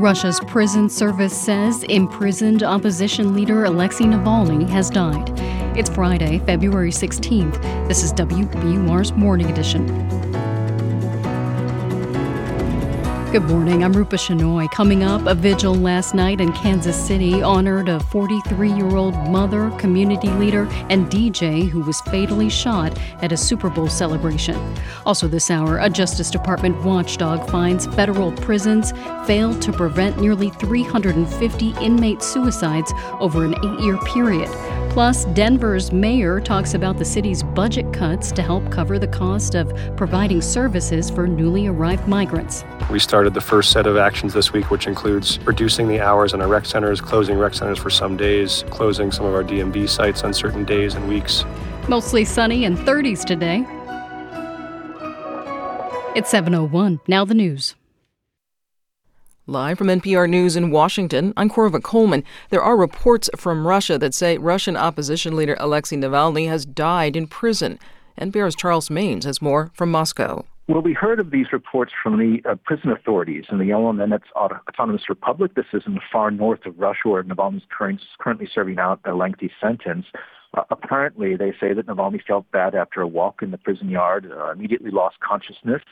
Russia's prison service says imprisoned opposition leader Alexei Navalny has died. It's Friday, February 16th. This is WBUR's Morning Edition. Good morning. I'm Rupa Shenoy. Coming up, a vigil last night in Kansas City honored a 43 year old mother, community leader, and DJ who was fatally shot at a Super Bowl celebration. Also, this hour, a Justice Department watchdog finds federal prisons failed to prevent nearly 350 inmate suicides over an eight year period. Plus, Denver's mayor talks about the city's budget cuts to help cover the cost of providing services for newly arrived migrants. We started the first set of actions this week, which includes reducing the hours in our rec centers, closing rec centers for some days, closing some of our DMV sites on certain days and weeks. Mostly sunny and 30s today. It's 7:01. Now the news. Live from NPR News in Washington, I'm Korva Coleman. There are reports from Russia that say Russian opposition leader Alexei Navalny has died in prison. NPR's Charles Maynes has more from Moscow. Well, we heard of these reports from the uh, prison authorities in the Yamal Autonomous Republic. This is in the far north of Russia, where Navalny is currently serving out a lengthy sentence. Uh, apparently, they say that Navalny felt bad after a walk in the prison yard, uh, immediately lost consciousness.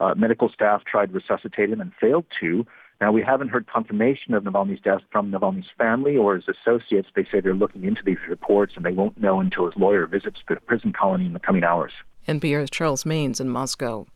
Uh, medical staff tried to resuscitate him and failed to. Now, we haven't heard confirmation of Navalny's death from Navalny's family or his associates. They say they're looking into these reports and they won't know until his lawyer visits the prison colony in the coming hours. NPR's Charles Maynes in Moscow.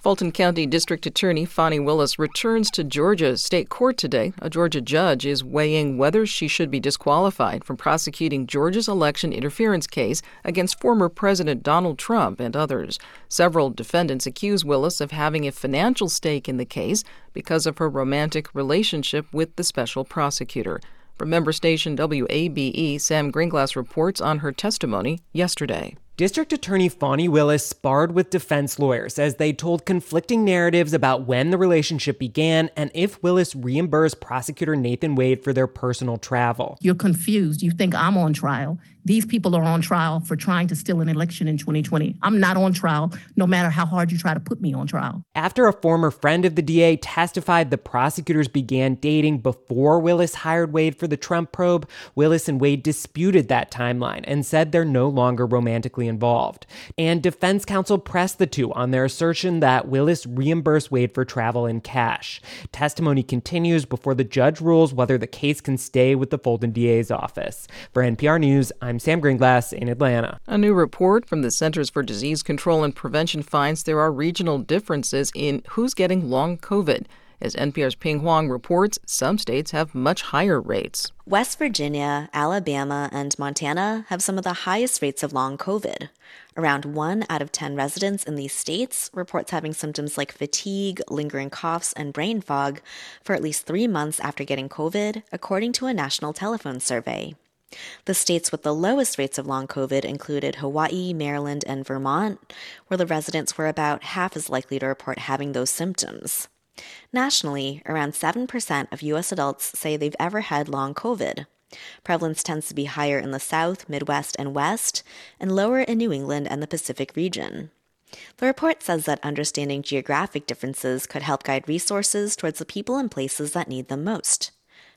Fulton County District Attorney Fani Willis returns to Georgia State Court today. A Georgia judge is weighing whether she should be disqualified from prosecuting Georgia's election interference case against former President Donald Trump and others. Several defendants accuse Willis of having a financial stake in the case because of her romantic relationship with the special prosecutor. From member station WABE, Sam Greenglass reports on her testimony yesterday. District Attorney Fani Willis sparred with defense lawyers as they told conflicting narratives about when the relationship began and if Willis reimbursed prosecutor Nathan Wade for their personal travel. You're confused. You think I'm on trial. These people are on trial for trying to steal an election in 2020. I'm not on trial, no matter how hard you try to put me on trial. After a former friend of the DA testified the prosecutors began dating before Willis hired Wade for the Trump probe, Willis and Wade disputed that timeline and said they're no longer romantically involved. And defense counsel pressed the two on their assertion that Willis reimbursed Wade for travel in cash. Testimony continues before the judge rules whether the case can stay with the Fulton DA's office. For NPR News, I'm Sam Greenglass in Atlanta. A new report from the Centers for Disease Control and Prevention finds there are regional differences in who's getting long COVID. As NPR's Pien Huang reports, some states have much higher rates. West Virginia, Alabama, and Montana have some of the highest rates of long COVID. Around one out of 10 residents in these states reports having symptoms like fatigue, lingering coughs, and brain fog for at least three months after getting COVID, according to a national telephone survey. The states with the lowest rates of long COVID included Hawaii, Maryland, and Vermont, where the residents were about half as likely to report having those symptoms. Nationally, around 7% of U.S. adults say they've ever had long COVID. Prevalence tends to be higher in the South, Midwest, and West, and lower in New England and the Pacific region. The report says that understanding geographic differences could help guide resources towards the people and places that need them most.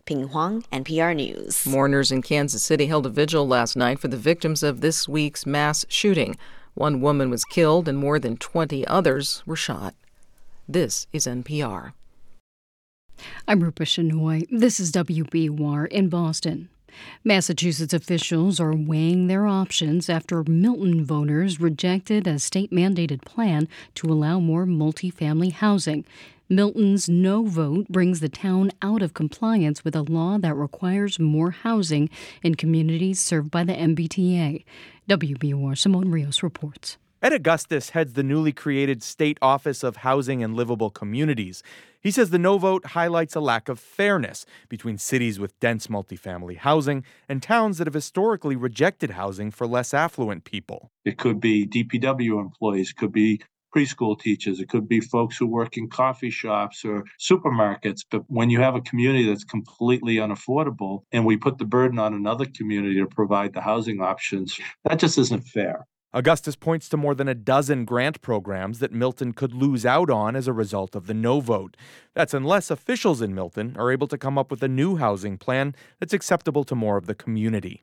Pien Huang, NPR News. Mourners in Kansas City held a vigil last night for the victims of this week's mass shooting. One woman was killed and more than 20 others were shot. This is NPR. I'm Rupa Shenoy. This is WBUR in Boston. Massachusetts officials are weighing their options after Milton voters rejected a state mandated plan to allow more multifamily housing. Milton's no vote brings the town out of compliance with a law that requires more housing in communities served by the MBTA. WBUR Simon Rios reports. Ed Augustus heads the newly created State Office of Housing and Livable Communities. He says the no vote highlights a lack of fairness between cities with dense multifamily housing and towns that have historically rejected housing for less affluent people. It could be DPW employees, could be preschool teachers, it could be folks who work in coffee shops or supermarkets. But when you have a community that's completely unaffordable and we put the burden on another community to provide the housing options, that just isn't fair. Augustus points to more than a dozen grant programs that Milton could lose out on as a result of the no vote. That's unless officials in Milton are able to come up with a new housing plan that's acceptable to more of the community.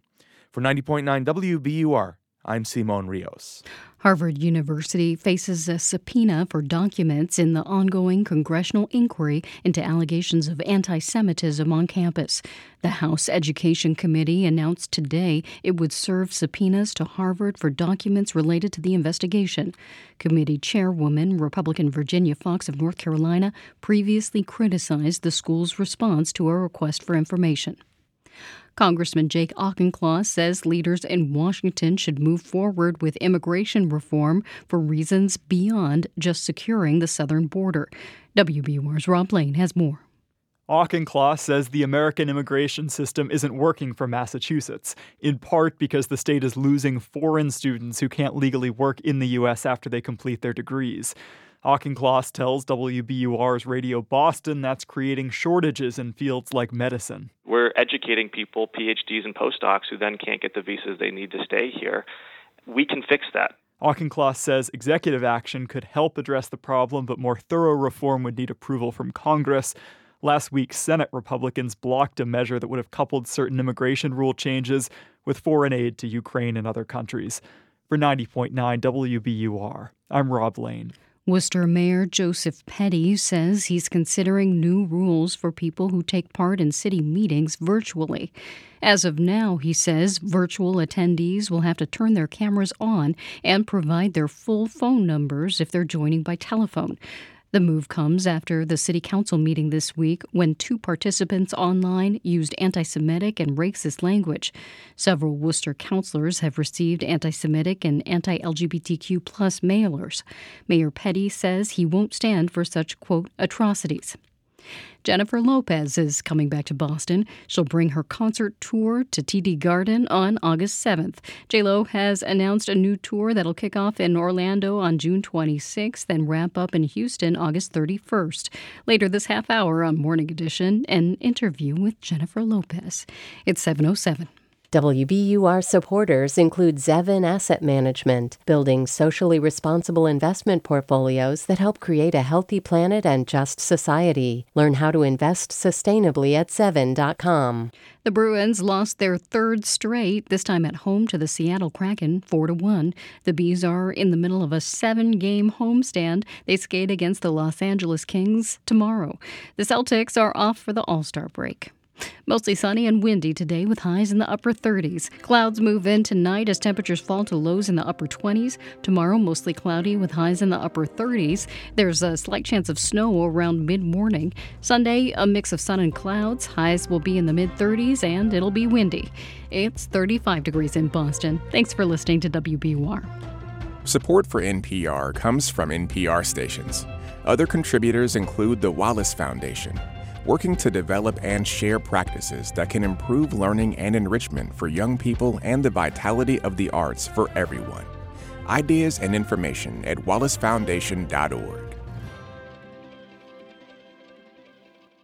For 90.9 WBUR, I'm Simon Rios. Harvard University faces a subpoena for documents in the ongoing congressional inquiry into allegations of anti Semitism on campus. The House Education Committee announced today it would serve subpoenas to Harvard for documents related to the investigation. Committee Chairwoman, Republican Virginia Foxx of North Carolina, previously criticized the school's response to a request for information. Congressman Jake Auchincloss says leaders in Washington should move forward with immigration reform for reasons beyond just securing the southern border. WBUR's Rob Lane has more. Auchincloss says the American immigration system isn't working for Massachusetts, in part because the state is losing foreign students who can't legally work in the U.S. after they complete their degrees. Auchincloss tells WBUR's Radio Boston that's creating shortages in fields like medicine. We're educating people, PhDs and postdocs, who then can't get the visas they need to stay here. We can fix that. Auchincloss says executive action could help address the problem, but more thorough reform would need approval from Congress. Last week, Senate Republicans blocked a measure that would have coupled certain immigration rule changes with foreign aid to Ukraine and other countries. For 90.9 WBUR, I'm Rob Lane. Worcester Mayor Joseph Petty says he's considering new rules for people who take part in city meetings virtually. As of now, he says virtual attendees will have to turn their cameras on and provide their full phone numbers if they're joining by telephone. The move comes after the city council meeting this week when two participants online used anti Semitic and racist language. Several Worcester councilors have received anti Semitic and anti LGBTQ mailers. Mayor Petty says he won't stand for such, quote, atrocities. Jennifer Lopez is coming back to Boston. She'll bring her concert tour to TD Garden on August 7th. JLo has announced a new tour that'll kick off in Orlando on June 26th and wrap up in Houston August 31st. Later this half hour on Morning Edition, an interview with Jennifer Lopez. It's 707. WBUR supporters include Zevin Asset Management, building socially responsible investment portfolios that help create a healthy planet and just society. Learn how to invest sustainably at Zevin.com. The Bruins lost their third straight, this time at home to the Seattle Kraken, 4 to 1. The Bees are in the middle of a seven game homestand. They skate against the Los Angeles Kings tomorrow. The Celtics are off for the All Star break. Mostly sunny and windy today with highs in the upper 30s. Clouds move in tonight as temperatures fall to lows in the upper 20s. Tomorrow, mostly cloudy with highs in the upper 30s. There's a slight chance of snow around mid morning. Sunday, a mix of sun and clouds. Highs will be in the mid 30s and it'll be windy. It's 35 degrees in Boston. Thanks for listening to WBUR. Support for NPR comes from NPR stations. Other contributors include the Wallace Foundation working to develop and share practices that can improve learning and enrichment for young people and the vitality of the arts for everyone. Ideas and information at wallacefoundation.org.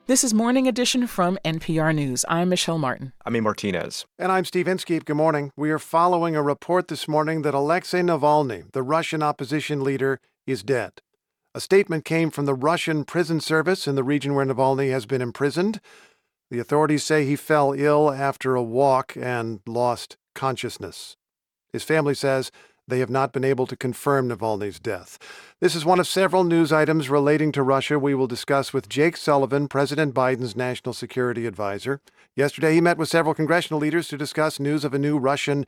This is Morning Edition from NPR News. I'm Michelle Martin. I'm A. Martinez. And I'm Steve Inskeep. Good morning. We are following a report this morning that Alexei Navalny, the Russian opposition leader, is dead. A statement came from the Russian prison service in the region where Navalny has been imprisoned. The authorities say he fell ill after a walk and lost consciousness. His family says they have not been able to confirm Navalny's death. This is one of several news items relating to Russia we will discuss with Jake Sullivan, President Biden's national security advisor. Yesterday, he met with several congressional leaders to discuss news of a new Russian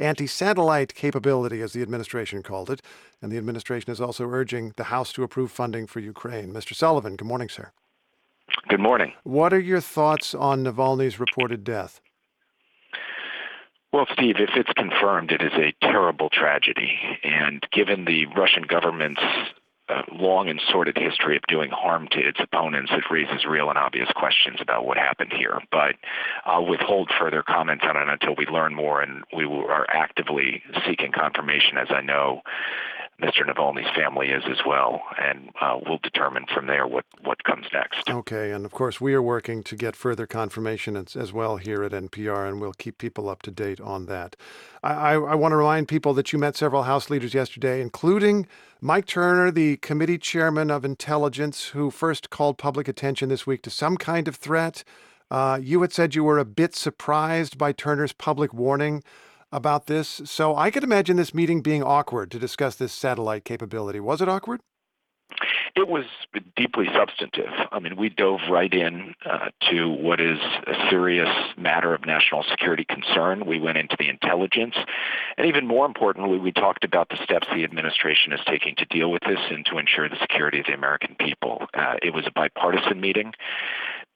anti satellite capability, as the administration called it. And the administration is also urging the House to approve funding for Ukraine. Mr. Sullivan, good morning, sir. Good morning. What are your thoughts on Navalny's reported death? Well, Steve, if it's confirmed, it is a terrible tragedy. And given the Russian government's uh, long and sordid history of doing harm to its opponents, it raises real and obvious questions about what happened here. But I'll withhold further comments on it until we learn more, and we are actively seeking confirmation, as I know Mr. Navalny's family is as well, and uh, we'll determine from there what, what comes next. Okay, and of course, we are working to get further confirmation as, as well here at NPR, and we'll keep people up to date on that. I, I, I want to remind people that you met several House leaders yesterday, including Mike Turner, the committee chairman of intelligence, who first called public attention this week to some kind of threat. Uh, you had said you were a bit surprised by Turner's public warning about this. So I could imagine this meeting being awkward to discuss this satellite capability. Was it awkward? It was deeply substantive. I mean, we dove right in uh, to what is a serious matter of national security concern. We went into the intelligence. And even more importantly, we talked about the steps the administration is taking to deal with this and to ensure the security of the American people. Uh, it was a bipartisan meeting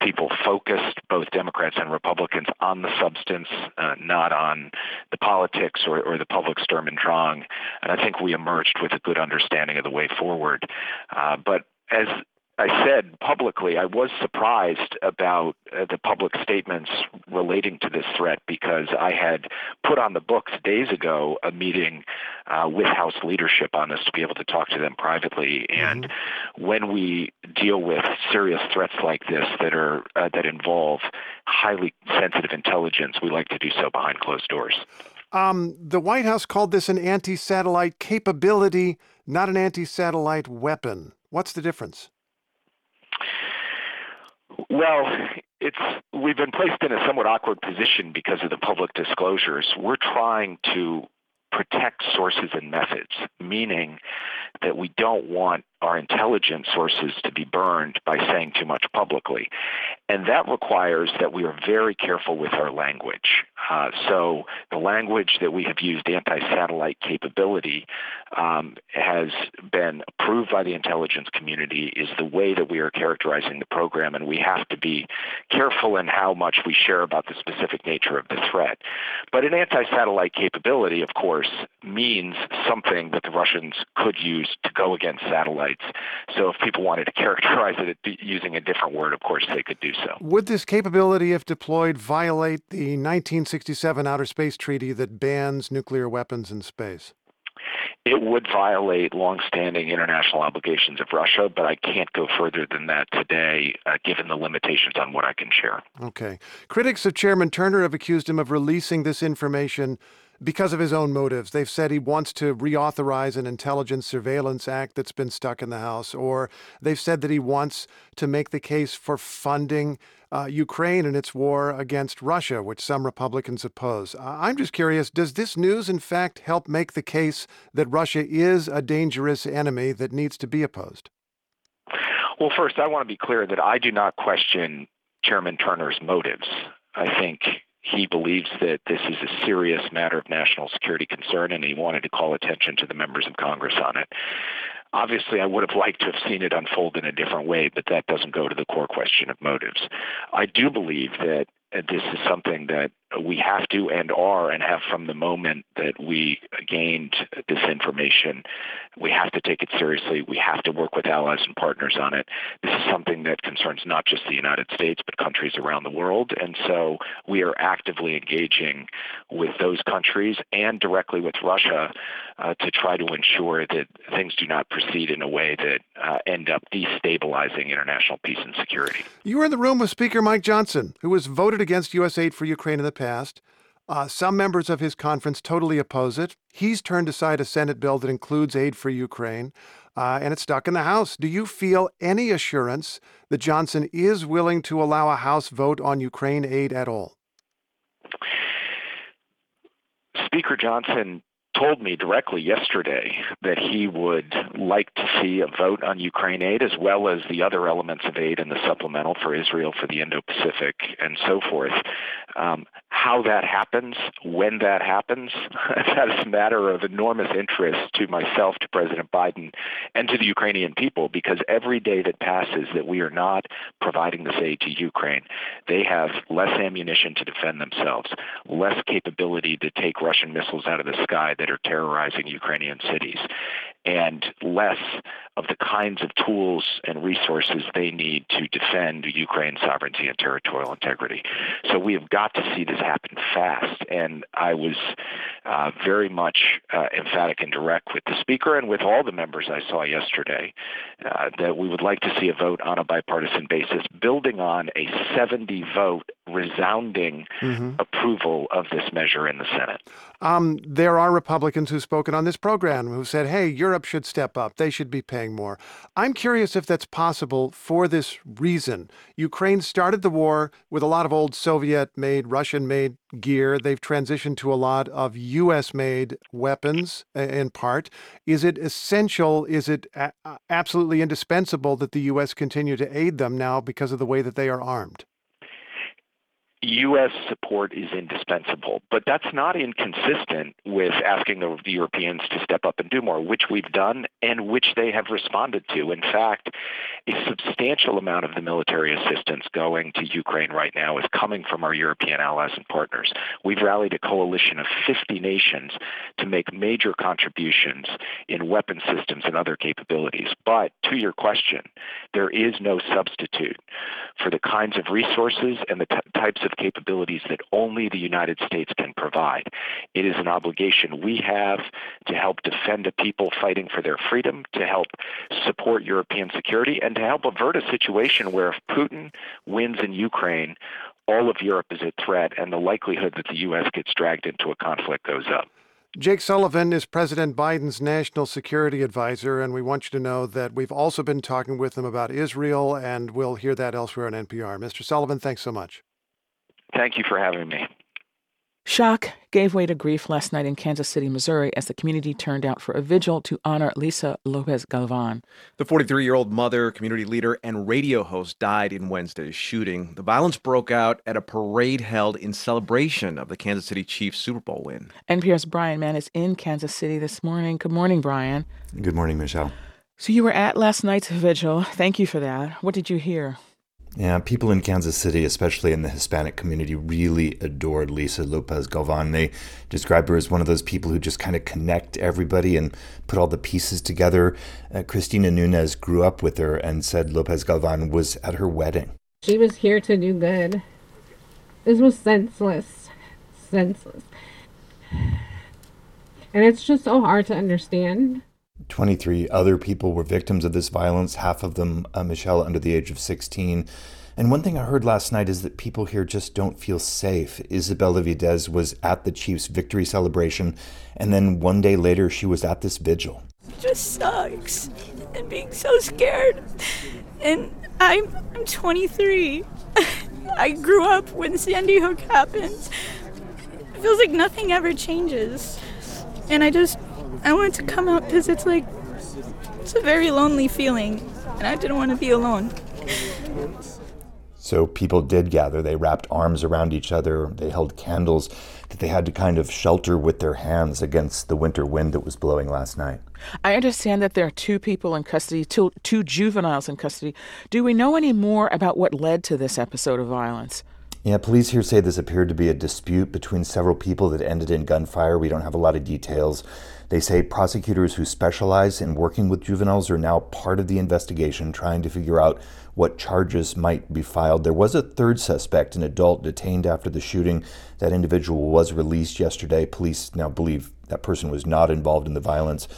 people focused, both Democrats and Republicans, on the substance, uh, not on the politics or, or, the public Sturm und Drang. And I think we emerged with a good understanding of the way forward. Uh, but as I said publicly, I was surprised about uh, the public statements relating to this threat because I had put on the books days ago a meeting uh, with House leadership on this to be able to talk to them privately. And mm-hmm. when we deal with serious threats like this that are uh, that involve highly sensitive intelligence, we like to do so behind closed doors. Um, the White House called this an anti-satellite capability, not an anti-satellite weapon. What's the difference? Well, it's we've been placed in a somewhat awkward position because of the public disclosures. We're trying to protect sources and methods, meaning that we don't want our intelligence sources to be burned by saying too much publicly. And that requires that we are very careful with our language. Uh, so the language that we have used, anti-satellite capability, um, has been approved by the intelligence community, is the way that we are characterizing the program, and we have to be careful in how much we share about the specific nature of the threat. But an anti-satellite capability, of course, means something that the Russians could use to go against satellites. So if people wanted to characterize it using a different word, of course, they could do so. Would this capability, if deployed, violate the 1967 Outer Space Treaty that bans nuclear weapons in space? It would violate longstanding international obligations of Russia, but I can't go further than that today, uh, given the limitations on what I can share. Okay. Critics of Chairman Turner have accused him of releasing this information because of his own motives. They've said he wants to reauthorize an intelligence surveillance act that's been stuck in the House, or they've said that he wants to make the case for funding uh, Ukraine in its war against Russia, which some Republicans oppose. I'm just curious does this news, in fact, help make the case that Russia is a dangerous enemy that needs to be opposed? Well, first, I want to be clear that I do not question Chairman Turner's motives. I think he believes that this is a serious matter of national security concern and he wanted to call attention to the members of Congress on it. Obviously, I would have liked to have seen it unfold in a different way, but that doesn't go to the core question of motives. I do believe that uh, this is something that we have to and are and have from the moment that we gained this information. We have to take it seriously. We have to work with allies and partners on it. This is something that concerns not just the United States, but countries around the world. And so we are actively engaging with those countries and directly with Russia uh, to try to ensure that things do not proceed in a way that uh, end up destabilizing international peace and security. You were in the room with Speaker Mike Johnson, who was voted against U.S. aid for Ukraine in the past. Uh, some members of his conference totally oppose it. He's turned aside a Senate bill that includes aid for Ukraine, uh, and it's stuck in the House. Do you feel any assurance that Johnson is willing to allow a House vote on Ukraine aid at all? Speaker Johnson told me directly yesterday that he would like to see a vote on Ukraine aid as well as the other elements of aid in the supplemental for Israel, for the Indo Pacific, and so forth. Um, how that happens, when that happens, that is a matter of enormous interest to myself, to President Biden, and to the Ukrainian people because every day that passes that we are not providing this aid to Ukraine, they have less ammunition to defend themselves, less capability to take Russian missiles out of the sky that are terrorizing Ukrainian cities. and less of the kinds of tools and resources they need to defend Ukraine's sovereignty and territorial integrity. So we have got to see this happen fast. And I was uh, very much uh, emphatic and direct with the Speaker and with all the members I saw yesterday uh, that we would like to see a vote on a bipartisan basis, building on a 70 vote resounding mm-hmm. approval of this measure in the Senate. Um, there are Republicans who've spoken on this program who said, hey, Europe should step up. They should be paying more. I'm curious if that's possible for this reason. Ukraine started the war with a lot of old Soviet made, Russian made gear. They've transitioned to a lot of U.S. made weapons in part. Is it essential? Is it a- absolutely indispensable that the U.S. continue to aid them now because of the way that they are armed? U.S. support is indispensable, but that's not inconsistent with asking the, the, Europeans to step up and do more, which we've done and which they have responded to. In fact, a substantial amount of the military assistance going to Ukraine right now is coming from our European allies and partners. We've rallied a coalition of 50 nations to make major contributions in weapon systems and other capabilities. But to your question, there is no substitute for the kinds of resources and the t- types of capabilities that only the United States can provide. It is an obligation we have to help defend a people fighting for their freedom, to help support European security, and to help avert a situation where if Putin wins in Ukraine, all of Europe is at threat, and the likelihood that the U.S. gets dragged into a conflict goes up. Jake Sullivan is President Biden's national security advisor, and we want you to know that we've also been talking with him about Israel, and we'll hear that elsewhere on NPR. Mr. Sullivan, thanks so much. Thank you for having me. Shock gave way to grief last night in Kansas City, Missouri, as the community turned out for a vigil to honor Lisa Lopez Galvan. The 43 year old mother, community leader, and radio host died in Wednesday's shooting. The violence broke out at a parade held in celebration of the Kansas City Chiefs Super Bowl win. NPR's Brian Mann is in Kansas City this morning. Good morning, Brian. Good morning, Michelle. So you were at last night's vigil. Thank you for that. What did you hear? Yeah, people in Kansas City, especially in the Hispanic community, really adored Lisa Lopez Galvan. They describe her as one of those people who just kind of connect everybody and put all the pieces together. Uh, Cristina Nunez grew up with her and said Lopez Galvan was at her wedding. She was here to do good. This was senseless. Senseless. And it's just so hard to understand. 23 other people were victims of this violence, half of them, uh, Michelle, under the age of 16. And one thing I heard last night is that people here just don't feel safe. Isabella Videz was at the Chiefs' victory celebration, and then one day later, she was at this vigil. It just sucks, and being so scared. And I'm, I'm 23. I grew up when Sandy Hook happened. It feels like nothing ever changes. And I just I wanted to come out because it's like it's a very lonely feeling, and I didn't want to be alone. So people did gather. They wrapped arms around each other. They held candles that they had to kind of shelter with their hands against the winter wind that was blowing last night. I understand that there are two people in custody, two, two juveniles in custody. Do we know any more about what led to this episode of violence? Yeah, police here say this appeared to be a dispute between several people that ended in gunfire. We don't have a lot of details. They say prosecutors who specialize in working with juveniles are now part of the investigation, trying to figure out what charges might be filed. There was a third suspect, an adult detained after the shooting. That individual was released yesterday. Police now believe that person was not involved in the violence.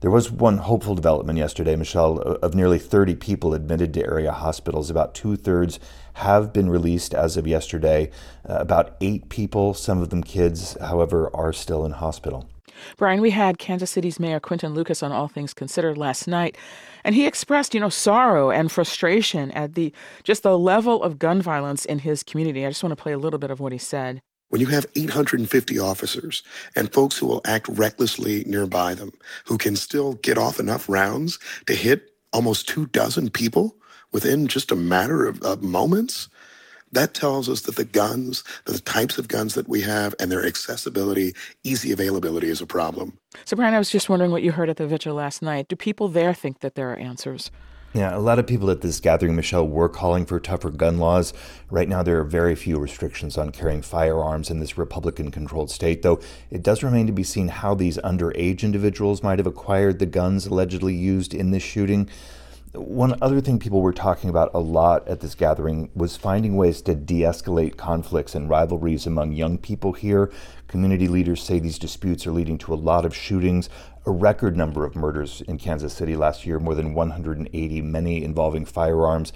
There was one hopeful development yesterday, Michelle. Of nearly 30 people admitted to area hospitals, about two thirds have been released as of yesterday. Uh, about eight people, some of them kids, however, are still in hospital. Brian, we had Kansas City's Mayor Quinton Lucas on All Things Considered last night, and he expressed, you know, sorrow and frustration at the just the level of gun violence in his community. I just want to play a little bit of what he said. When you have 850 officers and folks who will act recklessly nearby them, who can still get off enough rounds to hit almost two dozen people within just a matter of, of moments, that tells us that the guns, the types of guns that we have, and their accessibility, easy availability is a problem. So, Brian, I was just wondering what you heard at the vigil last night. Do people there think that there are answers? Yeah, a lot of people at this gathering, Michelle, were calling for tougher gun laws. Right now, there are very few restrictions on carrying firearms in this Republican controlled state, though it does remain to be seen how these underage individuals might have acquired the guns allegedly used in this shooting. One other thing people were talking about a lot at this gathering was finding ways to de escalate conflicts and rivalries among young people here. Community leaders say these disputes are leading to a lot of shootings, a record number of murders in Kansas City last year, more than 180, many involving firearms.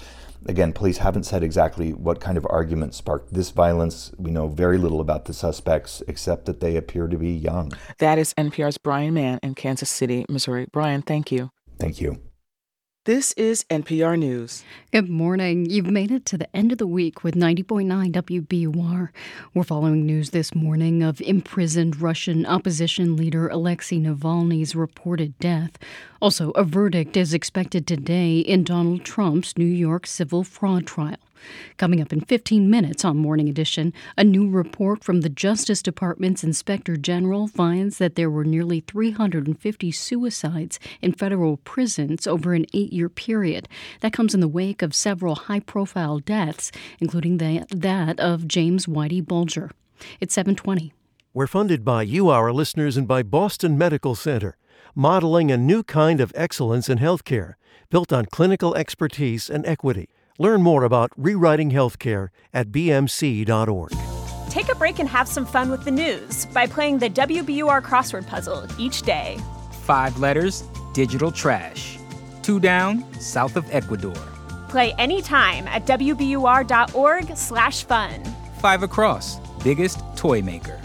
Again, police haven't said exactly what kind of argument sparked this violence. We know very little about the suspects, except that they appear to be young. That is NPR's Brian Mann in Kansas City, Missouri. Brian, thank you. Thank you. This is NPR News. Good morning. You've made it to the end of the week with 90.9 WBUR. We're following news this morning of imprisoned Russian opposition leader Alexei Navalny's reported death. Also, a verdict is expected today in Donald Trump's New York civil fraud trial. Coming up in 15 minutes on Morning Edition, a new report from the Justice Department's Inspector General finds that there were nearly 350 suicides in federal prisons over an eight year period. That comes in the wake of several high profile deaths, including the, that of James Whitey Bulger. It's 720. We're funded by you, our listeners, and by Boston Medical Center, modeling a new kind of excellence in healthcare built on clinical expertise and equity. Learn more about rewriting healthcare at bmc.org. Take a break and have some fun with the news by playing the WBUR crossword puzzle each day. Five letters, digital trash. Two down, south of Ecuador. Play anytime at wbur.org slash fun. Five across, biggest toy maker.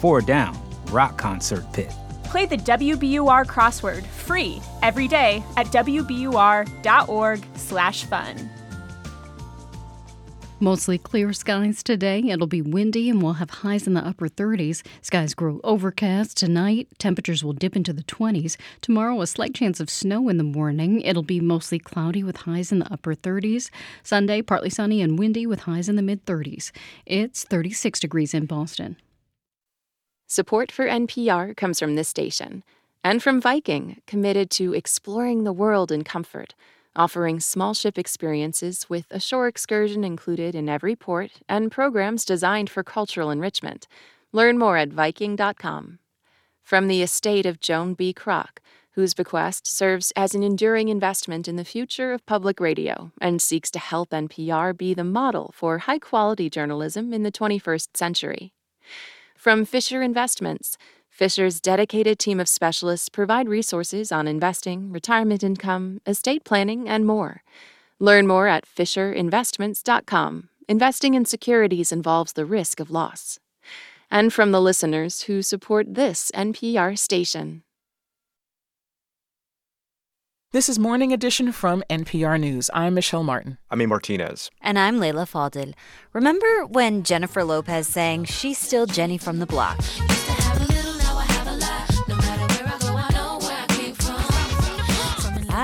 Four down, rock concert pit. Play the WBUR crossword free every day at wbur.org/fun. Mostly clear skies today. It'll be windy and we'll have highs in the upper 30s. Skies grow overcast tonight. Temperatures will dip into the 20s. Tomorrow, a slight chance of snow in the morning. It'll be mostly cloudy with highs in the upper 30s. Sunday, partly sunny and windy with highs in the mid 30s. It's 36 degrees in Boston. Support for NPR comes from this station and from Viking, committed to exploring the world in comfort offering small ship experiences with a shore excursion included in every port and programs designed for cultural enrichment. Learn more at Viking.com. From the estate of Joan B. Kroc, whose bequest serves as an enduring investment in the future of public radio and seeks to help NPR be the model for high quality journalism in the 21st century. From Fisher Investments, Fisher's dedicated team of specialists provide resources on investing, retirement income, estate planning, and more. Learn more at FisherInvestments.com. Investing in securities involves the risk of loss. And from the listeners who support this NPR station. This is Morning Edition from NPR News. I'm Michelle Martin. I'm A. Martinez. And I'm Leila Fadel. Remember when Jennifer Lopez sang She's Still Jenny from the Block?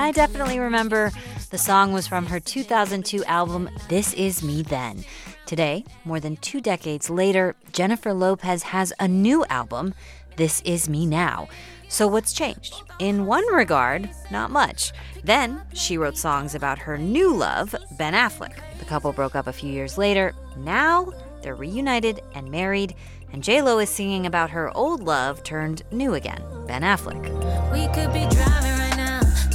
I definitely remember the song was from her 2002 album, This Is Me Then. Today, more than two decades later, Jennifer Lopez has a new album, This Is Me Now. So, what's changed? In one regard, not much. Then, she wrote songs about her new love, Ben Affleck. The couple broke up a few years later. Now, they're reunited and married, and J-Lo is singing about her old love turned new again, Ben Affleck.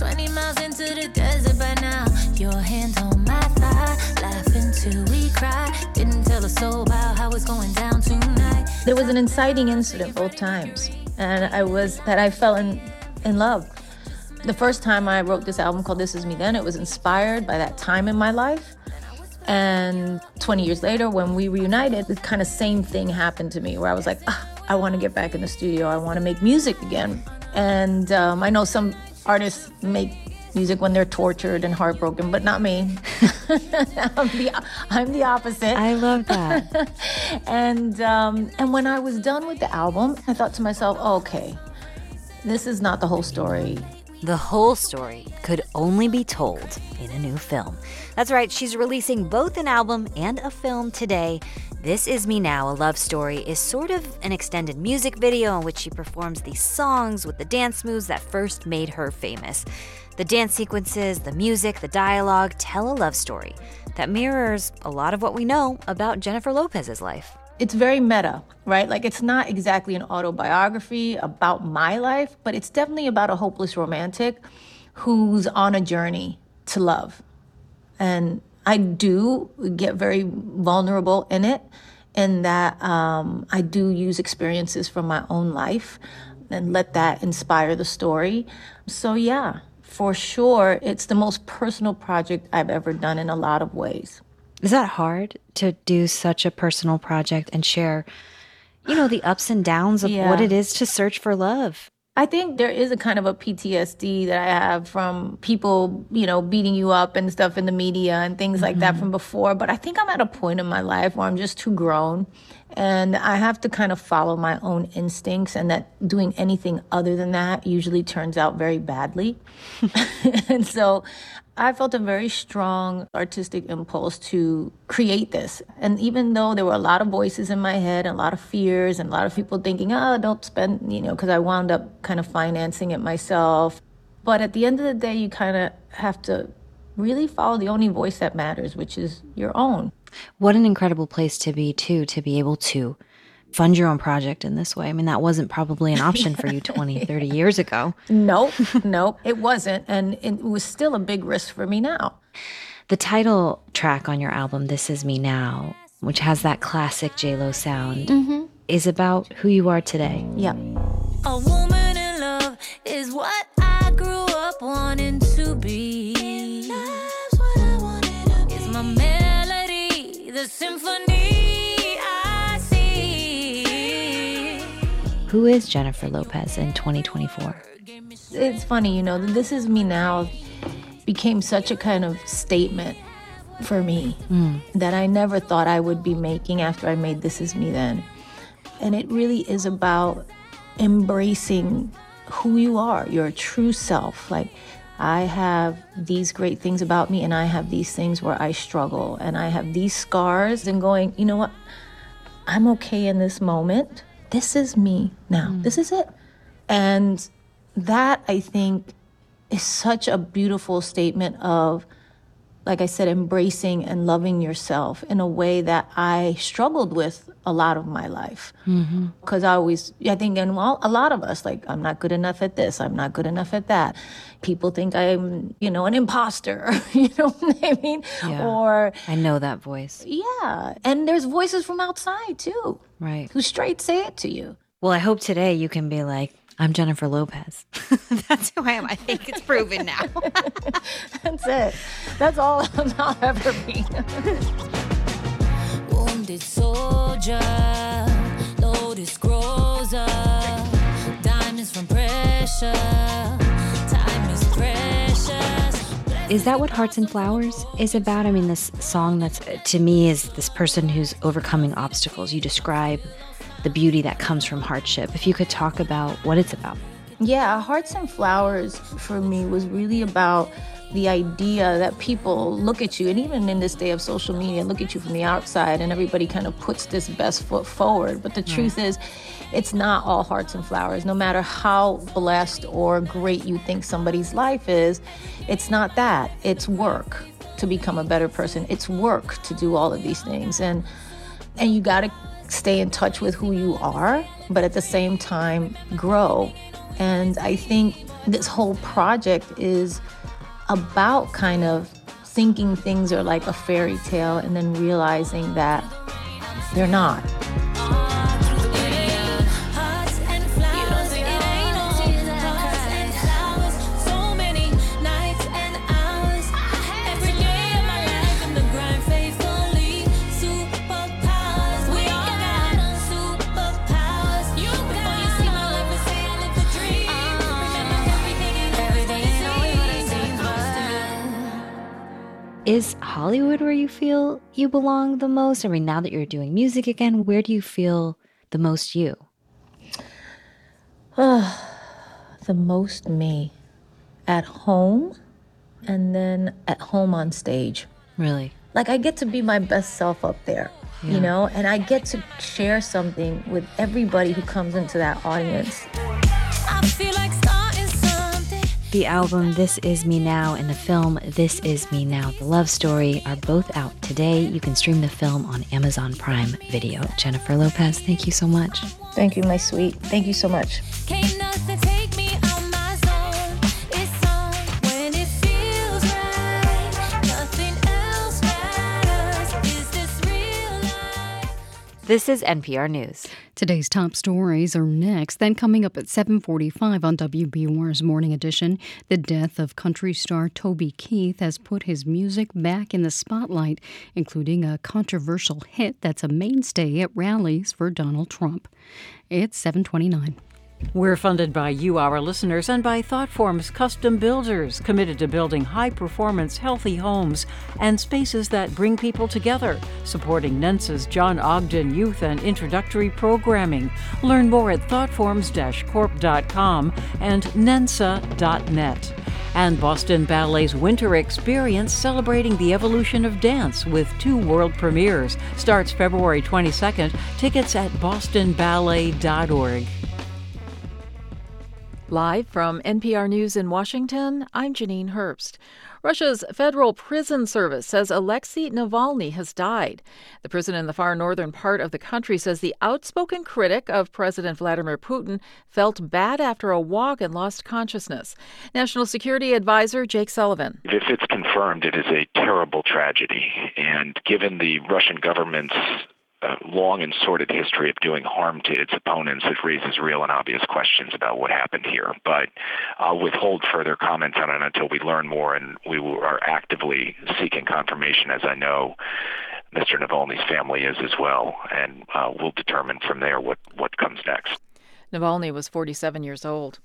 20 miles into the desert by now. Your hands on my thigh, laughing till we cry. Didn't tell a soul about how it's going down tonight. There was an inciting incident both times, and I was that I fell in in love. The first time I wrote this album called This Is Me Then, it was inspired by that time in my life. And 20 years later, when we reunited, the kind of same thing happened to me where I was like, ah, I want to get back in the studio. I want to make music again. And um, I know some artists make music when they're tortured and heartbroken, but not me. I'm, the, I'm the opposite. I love that. and um, and when I was done with the album, I thought to myself, oh, okay, this is not the whole story. The whole story could only be told in a new film. That's right, she's releasing both an album and a film today. This Is Me Now, a love story, is sort of an extended music video in which she performs these songs with the dance moves that first made her famous. The dance sequences, the music, the dialogue tell a love story that mirrors a lot of what we know about Jennifer Lopez's life. It's very meta, right? Like it's not exactly an autobiography about my life, but it's definitely about a hopeless romantic who's on a journey to love. And I do get very vulnerable in it, in that um, I do use experiences from my own life and let that inspire the story. So, yeah, for sure, it's the most personal project I've ever done in a lot of ways. Is that hard to do such a personal project and share, you know, the ups and downs of Yeah. what it is to search for love? I think there is a kind of a PTSD that I have from people, you know, beating you up and stuff in the media and things like that mm-hmm. from before. But I think I'm at a point in my life where I'm just too grown and I have to kind of follow my own instincts, and that doing anything other than that usually turns out very badly. and so I felt a very strong artistic impulse to create this. And even though there were a lot of voices in my head and a lot of fears and a lot of people thinking, oh, don't spend, you know, because I wound up kind of financing it myself. But at the end of the day, you kind of have to really follow the only voice that matters, which is your own. What an incredible place to be, too, to be able to fund your own project in this way. I mean, that wasn't probably an option for you 20, 30 years ago. Nope, nope, it wasn't. And it was still a big risk for me now. The title track on your album, This Is Me Now, which has that classic JLo sound, Mhm. is about who you are today. Yeah. A woman in love is what I grew up wanting to be. It's my melody, the symphony Who is Jennifer Lopez in 2024? It's funny, you know, This Is Me Now became such a kind of statement for me Mm. that I never thought I would be making after I made This Is Me Then. And it really is about embracing who you are, your true self. Like, I have these great things about me, and I have these things where I struggle, and I have these scars, and going, you know what? I'm okay in this moment. This is me now. Mm. This is it. And that, I think, is such a beautiful statement of, like I said, embracing and loving yourself in a way that I struggled with a lot of my life. Mm-hmm. Because I always, I think, and well, a lot of us, like, I'm not good enough at this, I'm not good enough at that. People think I'm, you know, an imposter, you know what I mean? Yeah. Or, I know that voice. yeah. And there's voices from outside too, Right. who straight say it to you. Well, I hope today you can be like, I'm Jennifer Lopez. That's who I am. I think it's proven now. That's it. That's all I'll ever be. Wounded soldier, Lotus grows up. Diamonds from pressure, time is precious. Is that what Hearts and Flowers is about? I mean, this song that's to me is this person who's overcoming obstacles. You describe the beauty that comes from hardship. If you could talk about what it's about. Yeah, Hearts and Flowers for me was really about the idea that people look at you, and even in this day of social media, look at you from the outside, and everybody kind of puts this best foot forward. But the truth is, it's not all hearts and flowers. No matter how blessed or great you think somebody's life is, it's not that. It's work to become a better person. It's work to do all of these things, and and you got to stay in touch with who you are, but at the same time grow. And I think this whole project is about kind of thinking things are like a fairy tale and then realizing that they're not. Is Hollywood where you feel you belong the most? I mean, now that you're doing music again, where do you feel the most you? the most me at home and then at home on stage. Really? Like I get to be my best self up there, Yeah. you know, and I get to share something with everybody who comes into that audience. The album This Is Me Now and the film This Is Me Now, the love story, are both out today. You can stream the film on Amazon Prime Video. Jennifer Lopez, thank you so much. Thank you, my sweet. Thank you so much. This is NPR News. Today's top stories are next. Then coming up at 7:45 on WBUR's Morning Edition, the death of country star Toby Keith has put his music back in the spotlight, including a controversial hit that's a mainstay at rallies for Donald Trump. It's 7:29. We're funded by you, our listeners, and by ThoughtForms Custom Builders, committed to building high performance, healthy homes and spaces that bring people together, supporting NENSA's John Ogden Youth and Introductory Programming. Learn more at thoughtforms corp.com and nensa.net. And Boston Ballet's Winter Experience celebrating the evolution of dance with two world premieres starts February 22nd. Tickets at bostonballet.org. Live from NPR News in Washington, I'm Janine Herbst. Russia's Federal Prison Service says Alexei Navalny has died. The prison in the far northern part of the country says the outspoken critic of President Vladimir Putin felt bad after a walk and lost consciousness. National Security Advisor Jake Sullivan. If it's confirmed, it is a terrible tragedy. And given the Russian government's long and sordid history of doing harm to its opponents, it raises real and obvious questions about what happened here. But I'll withhold further comments on it until we learn more, and we are actively seeking confirmation, as I know Mr. Navalny's family is as well, and uh, we'll determine from there what, what comes next. Navalny was 47 years old.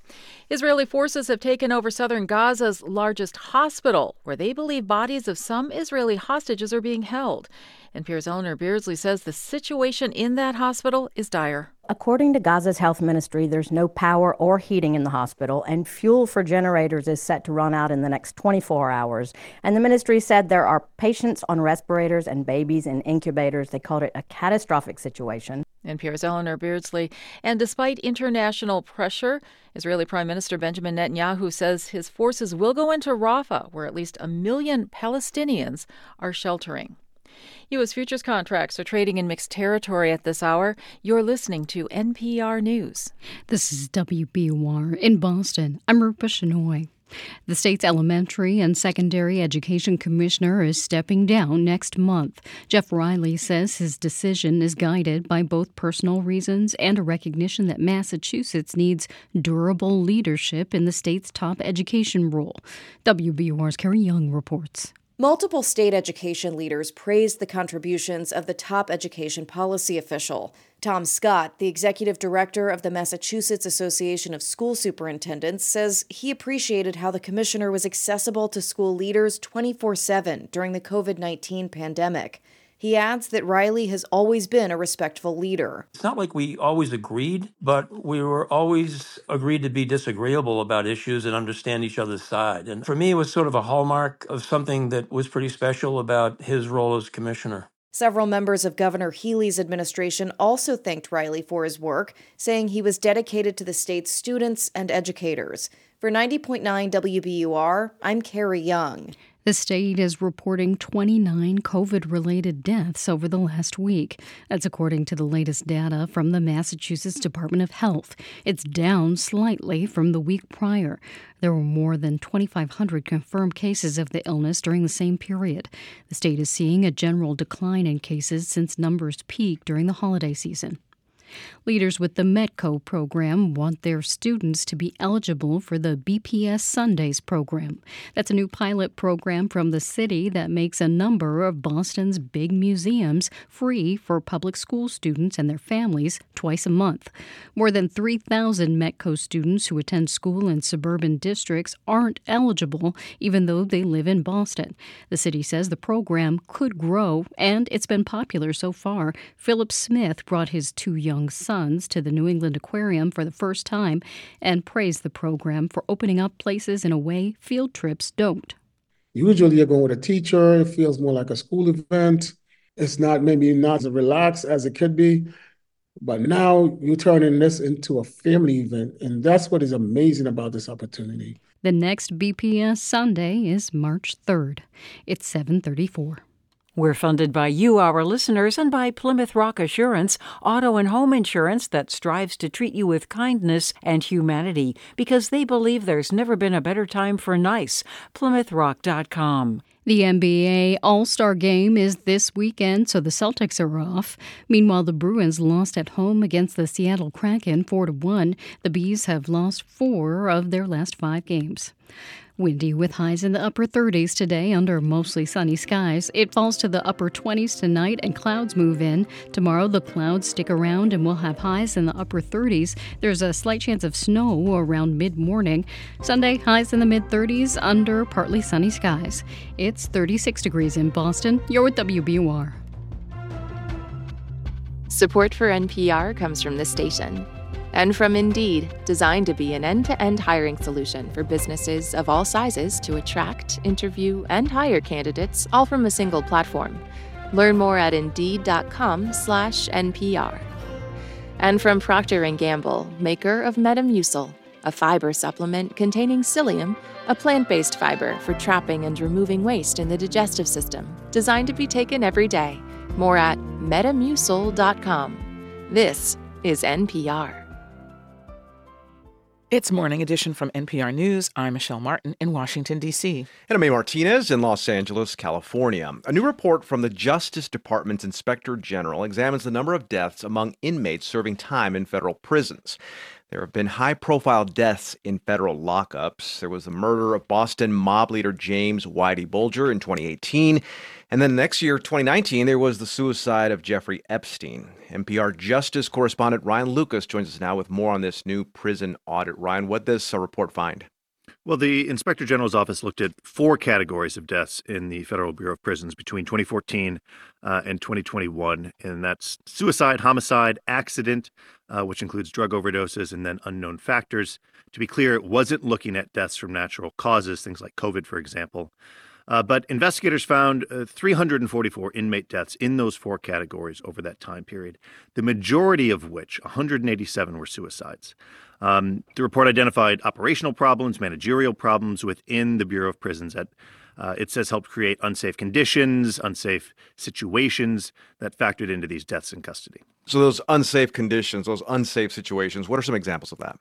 Israeli forces have taken over southern Gaza's largest hospital, where they believe bodies of some Israeli hostages are being held. And NPR's Eleanor Beardsley says the situation in that hospital is dire. According to Gaza's health ministry, there's no power or heating in the hospital, and fuel for generators is set to run out in the next 24 hours. And the ministry said there are patients on respirators and babies in incubators. They called it a catastrophic situation. NPR's Eleanor Beardsley. And despite international pressure, Israeli Prime Minister Benjamin Netanyahu says his forces will go into Rafah, where at least a million Palestinians are sheltering. U.S. futures contracts are trading in mixed territory at this hour. You're listening to NPR News. This is WBUR in Boston. I'm Rupa Shenoy. The state's elementary and secondary education commissioner is stepping down next month. Jeff Riley says his decision is guided by both personal reasons and a recognition that Massachusetts needs durable leadership in the state's top education role. WBUR's Carrie Jung reports. Multiple state education leaders praised the contributions of the top education policy official. Tom Scott, the executive director of the Massachusetts Association of School Superintendents, says he appreciated how the commissioner was accessible to school leaders 24 7 during the COVID 19 pandemic. He adds that Riley has always been a respectful leader. It's not like we always agreed, but we were always agreed to be disagreeable about issues and understand each other's side. And for me, it was sort of a hallmark of something that was pretty special about his role as commissioner. Several members of Governor Healey's administration also thanked Riley for his work, saying he was dedicated to the state's students and educators. For 90.9 WBUR, I'm Carrie Jung. The state is reporting 29 COVID related deaths over the last week. That's according to the latest data from the Massachusetts Department of Health. It's down slightly from the week prior. There were more than 2,500 confirmed cases of the illness during the same period. The state is seeing a general decline in cases since numbers peaked during the holiday season. Leaders with the METCO program want their students to be eligible for the BPS Sundays program. That's a new pilot program from the city that makes a number of Boston's big museums free for public school students and their families twice a month. More than 3,000 METCO students who attend school in suburban districts aren't eligible, even though they live in Boston. The city says the program could grow, and it's been popular so far. Philip Smith brought his two young sons to the New England Aquarium for the first time and praised the program for opening up places in a way field trips don't. Usually you're going with a teacher, it feels more like a school event. It's not maybe not as relaxed as it could be. But now you're turning this into a family event. And that's what is amazing about this opportunity. The next BPS Sunday is March 3rd. It's 734. We're funded by you, our listeners, and by Plymouth Rock Assurance, auto and home insurance that strives to treat you with kindness and humanity because they believe there's never been a better time for nice. PlymouthRock.com. The NBA All Star game is this weekend, so the Celtics are off. Meanwhile, the Bruins lost at home against the Seattle Kraken 4 1. The Bees have lost four of their last five games. Windy with highs in the upper 30s today under mostly sunny skies. It falls to the upper 20s tonight and clouds move in. Tomorrow the clouds stick around and we'll have highs in the upper 30s. There's a slight chance of snow around mid morning. Sunday highs in the mid 30s under partly sunny skies. It's 36 degrees in Boston. You're with WBUR. Support for NPR comes from this station and from Indeed, designed to be an end to end hiring solution for businesses of all sizes to attract, interview, and hire candidates all from a single platform. Learn more at Indeed.com/slash NPR. And from Procter & Gamble, maker of Metamucil, a fiber supplement containing psyllium, a plant-based fiber for trapping and removing waste in the digestive system, designed to be taken every day. More at metamucil.com. This is NPR. It's Morning Edition from NPR News. I'm Michelle Martin in Washington, D.C. And I'm A. Martinez in Los Angeles, California. A new report from the Justice Department's Inspector General examines the number of deaths among inmates serving time in federal prisons. There have been high profile deaths in federal lockups. There was the murder of Boston mob leader James Whitey Bulger in 2018. And then next year, 2019, there was the suicide of Jeffrey Epstein. NPR Justice correspondent Ryan Lucas joins us now with more on this new prison audit. Ryan, what does a report find? Well, the Inspector General's office looked at four categories of deaths in the Federal Bureau of Prisons between 2014 uh, and 2021, and that's suicide, homicide, accident, uh, which includes drug overdoses, and then unknown factors. To be clear, it wasn't looking at deaths from natural causes, things like COVID, for example. Uh, but investigators found uh, 344 inmate deaths in those four categories over that time period, the majority of which, 187, were suicides. Um, the report identified operational problems, managerial problems within the Bureau of Prisons that uh, it says helped create unsafe conditions, unsafe situations that factored into these deaths in custody. So, those unsafe conditions, those unsafe situations, what are some examples of that?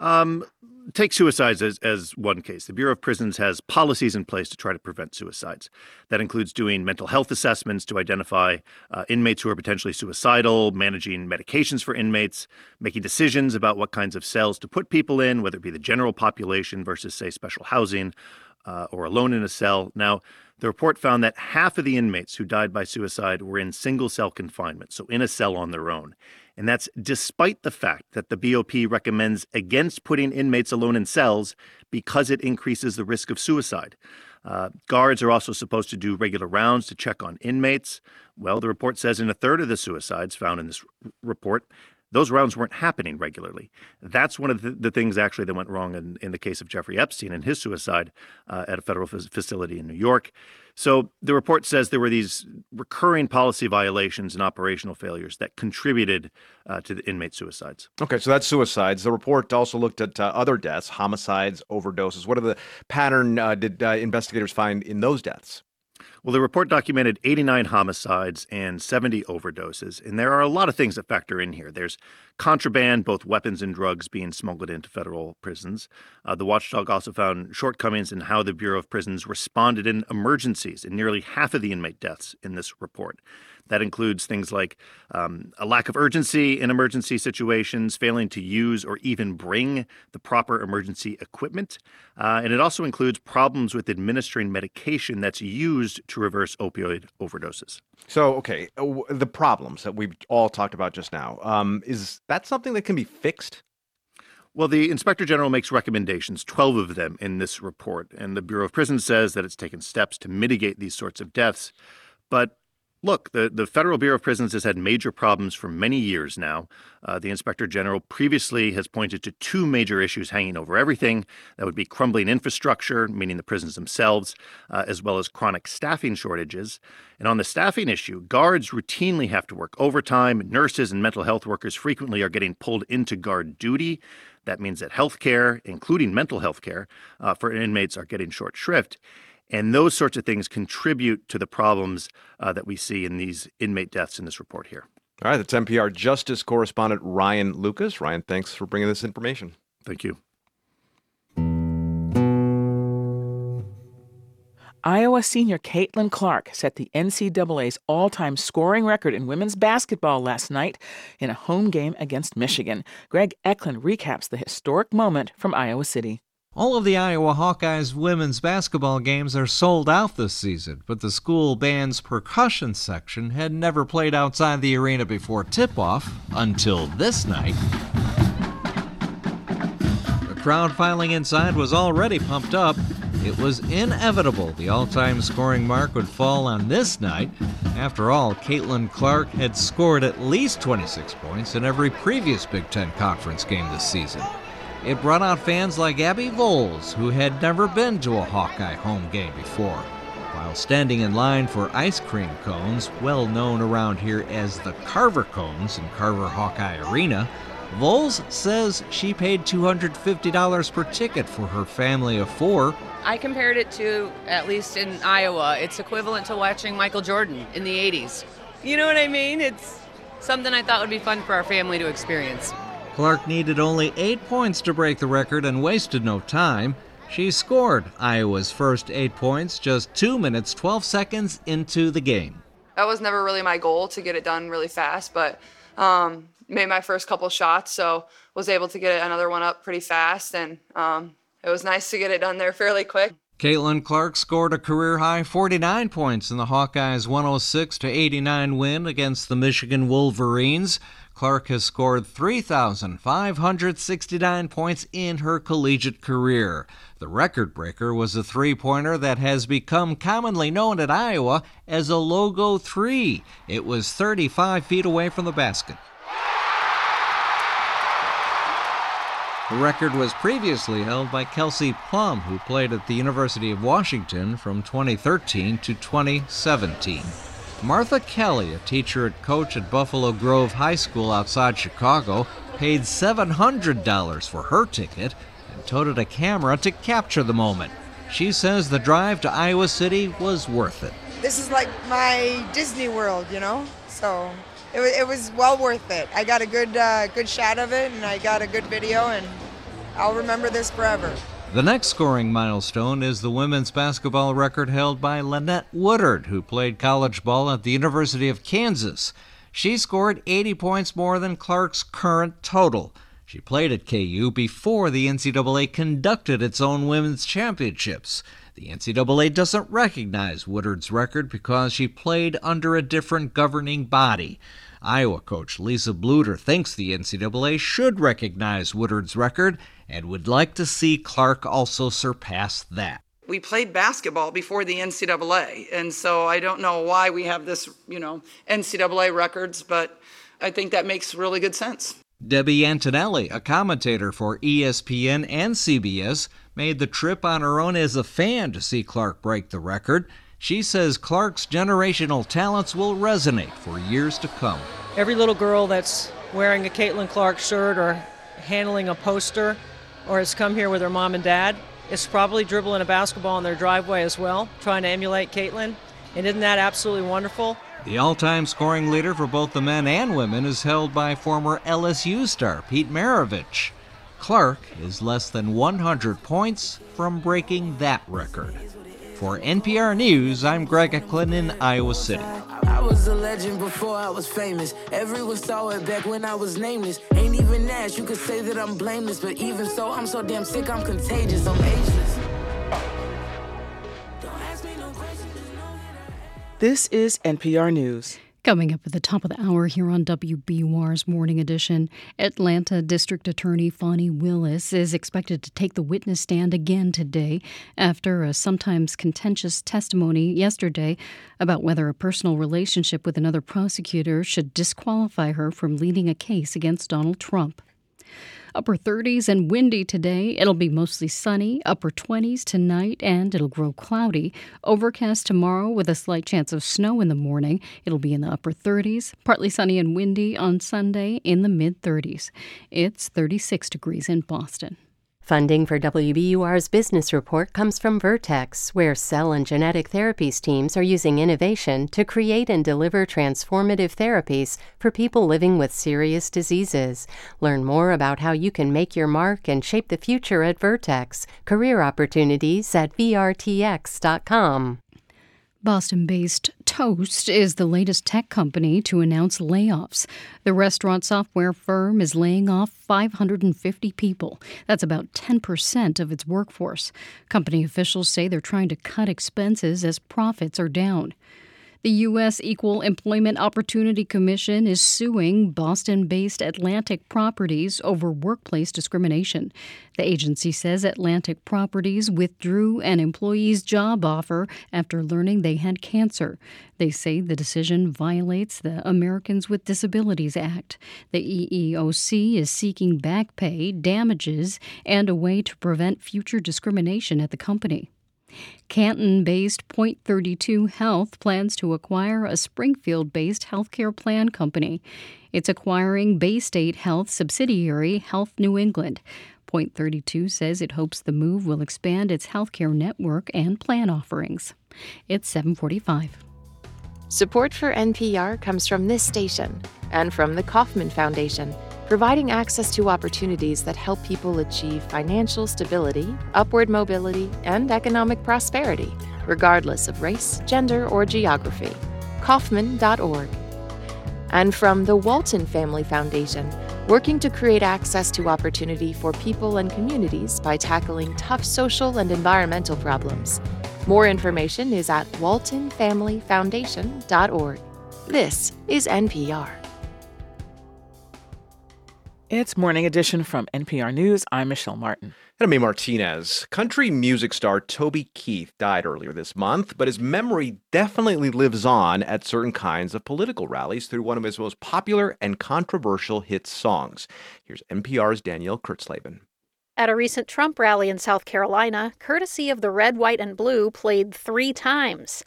Um, take suicides as, as one case. The Bureau of Prisons has policies in place to try to prevent suicides. That includes doing mental health assessments to identify uh, inmates who are potentially suicidal, managing medications for inmates, making decisions about what kinds of cells to put people in, whether it be the general population versus, say, special housing uh, or alone in a cell. Now, the report found that half of the inmates who died by suicide were in single cell confinement, so in a cell on their own. And that's despite the fact that the BOP recommends against putting inmates alone in cells because it increases the risk of suicide. Uh, guards are also supposed to do regular rounds to check on inmates. Well, the report says in a third of the suicides found in this r- report, those rounds weren't happening regularly. That's one of the, the things actually that went wrong in, in, the case of Jeffrey Epstein and his suicide uh, at a federal f- facility in New York. So the report says there were these recurring policy violations and operational failures that contributed uh, to the inmate suicides. Okay, so that's suicides. The report also looked at uh, other deaths, homicides, overdoses. What are the pattern uh, did uh, investigators find in those deaths? Well, the report documented 89 homicides and 70 overdoses. And there are a lot of things that factor in here. There's contraband, both weapons and drugs, being smuggled into federal prisons. Uh, the watchdog also found shortcomings in how the Bureau of Prisons responded in emergencies in nearly half of the inmate deaths in this report. That includes things like um, a lack of urgency in emergency situations, failing to use or even bring the proper emergency equipment. Uh, and it also includes problems with administering medication that's used to reverse opioid overdoses. So, okay, uh, the problems that we've all talked about just now, um, is that something that can be fixed? Well, the Inspector General makes recommendations, 12 of them in this report, and the Bureau of Prisons says that it's taken steps to mitigate these sorts of deaths. But Look, the, the Federal Bureau of Prisons has had major problems for many years now. Uh, the Inspector General previously has pointed to two major issues hanging over everything. That would be crumbling infrastructure, meaning the prisons themselves, uh, as well as chronic staffing shortages. And on the staffing issue, guards routinely have to work overtime. Nurses and mental health workers frequently are getting pulled into guard duty. That means that health care, including mental health care, uh, for inmates are getting short shrift. And those sorts of things contribute to the problems uh, that we see in these inmate deaths in this report here. All right, that's NPR Justice correspondent Ryan Lucas. Ryan, thanks for bringing this information. Thank you. Iowa senior Caitlin Clark set the NCAA's all time scoring record in women's basketball last night in a home game against Michigan. Greg Echlin recaps the historic moment from Iowa City. All of the Iowa Hawkeyes women's basketball games are sold out this season, but the school band's percussion section had never played outside the arena before tip off until this night. The crowd filing inside was already pumped up. It was inevitable the all time scoring mark would fall on this night. After all, Caitlin Clark had scored at least 26 points in every previous Big Ten Conference game this season. It brought out fans like Abby Voles, who had never been to a Hawkeye home game before. While standing in line for ice cream cones, well known around here as the Carver Cones in Carver Hawkeye Arena, Voles says she paid $250 per ticket for her family of four. I compared it to, at least in Iowa, it's equivalent to watching Michael Jordan in the 80s. You know what I mean? It's something I thought would be fun for our family to experience. Clark needed only eight points to break the record and wasted no time. She scored Iowa's first eight points just 2 minutes 12 seconds into the game. That was never really my goal to get it done really fast, but um, made my first couple shots, so was able to get another one up pretty fast, and um, it was nice to get it done there fairly quick. Caitlin Clark scored a career high 49 points in the Hawkeyes' 106 to 89 win against the Michigan Wolverines. Clark has scored 3,569 points in her collegiate career. The record breaker was a three pointer that has become commonly known at Iowa as a logo three. It was 35 feet away from the basket. The record was previously held by Kelsey Plum, who played at the University of Washington from 2013 to 2017. Martha Kelly, a teacher and coach at Buffalo Grove High School outside Chicago, paid $700 for her ticket and toted a camera to capture the moment. She says the drive to Iowa City was worth it. This is like my Disney World, you know? So it was, it was well worth it. I got a good uh, good shot of it, and I got a good video, and I'll remember this forever. The next scoring milestone is the women's basketball record held by Lynette Woodard, who played college ball at the University of Kansas. She scored 80 points more than Clark's current total. She played at KU before the NCAA conducted its own women's championships. The NCAA doesn't recognize Woodard's record because she played under a different governing body. Iowa coach Lisa Bluder thinks the NCAA should recognize Woodard's record and would like to see Clark also surpass that. We played basketball before the NCAA, and so I don't know why we have this, you know, NCAA records, but I think that makes really good sense. Debbie Antonelli, a commentator for ESPN and CBS, made the trip on her own as a fan to see Clark break the record. She says Clark's generational talents will resonate for years to come. Every little girl that's wearing a Caitlin Clark shirt or handling a poster or has come here with her mom and dad is probably dribbling a basketball in their driveway as well, trying to emulate Caitlin. And isn't that absolutely wonderful? The all time scoring leader for both the men and women is held by former LSU star Pete Maravich. Clark is less than 100 points from breaking that record. For NPR News, I'm Greg Echlin in Iowa City. I was a legend before I was famous. Everyone saw it back when I was nameless. Ain't even asked, you could say that I'm blameless. But even so, I'm so damn sick, I'm contagious. I'm ageless. This is NPR News. Coming up at the top of the hour here on WBUR's Morning Edition, Atlanta District Attorney Fani Willis is expected to take the witness stand again today after a sometimes contentious testimony yesterday about whether a personal relationship with another prosecutor should disqualify her from leading a case against Donald Trump. Upper 30s and windy today. It'll be mostly sunny, upper 20s tonight, and it'll grow cloudy. Overcast tomorrow with a slight chance of snow in the morning. It'll be in the upper 30s, partly sunny and windy on Sunday in the mid 30s. It's 36 degrees in Boston. Funding for WBUR's business report comes from Vertex, where cell and genetic therapies teams are using innovation to create and deliver transformative therapies for people living with serious diseases. Learn more about how you can make your mark and shape the future at Vertex. Career opportunities at VRTX.com. Boston based Toast is the latest tech company to announce layoffs. The restaurant software firm is laying off 550 people. That's about 10% of its workforce. Company officials say they're trying to cut expenses as profits are down. The U.S. Equal Employment Opportunity Commission is suing Boston based Atlantic Properties over workplace discrimination. The agency says Atlantic Properties withdrew an employee's job offer after learning they had cancer. They say the decision violates the Americans with Disabilities Act. The EEOC is seeking back pay, damages, and a way to prevent future discrimination at the company. Canton based Point 32 Health plans to acquire a Springfield based healthcare plan company. It's acquiring Baystate Health subsidiary Health New England. Point 32 says it hopes the move will expand its healthcare network and plan offerings. It's 745. Support for NPR comes from this station and from the Kauffman Foundation providing access to opportunities that help people achieve financial stability, upward mobility, and economic prosperity, regardless of race, gender, or geography. Kauffman.org. And from the Walton Family Foundation, working to create access to opportunity for people and communities by tackling tough social and environmental problems. More information is at waltonfamilyfoundation.org. This is NPR. It's Morning Edition from NPR News. I'm Michelle Martin. And I'm A. Martinez. Country music star Toby Keith died earlier this month, but his memory definitely lives on at certain kinds of political rallies through one of his most popular and controversial hit songs. Here's NPR's Danielle Kurtzleben. At a recent Trump rally in South Carolina, courtesy of the Red, White, and Blue played three times.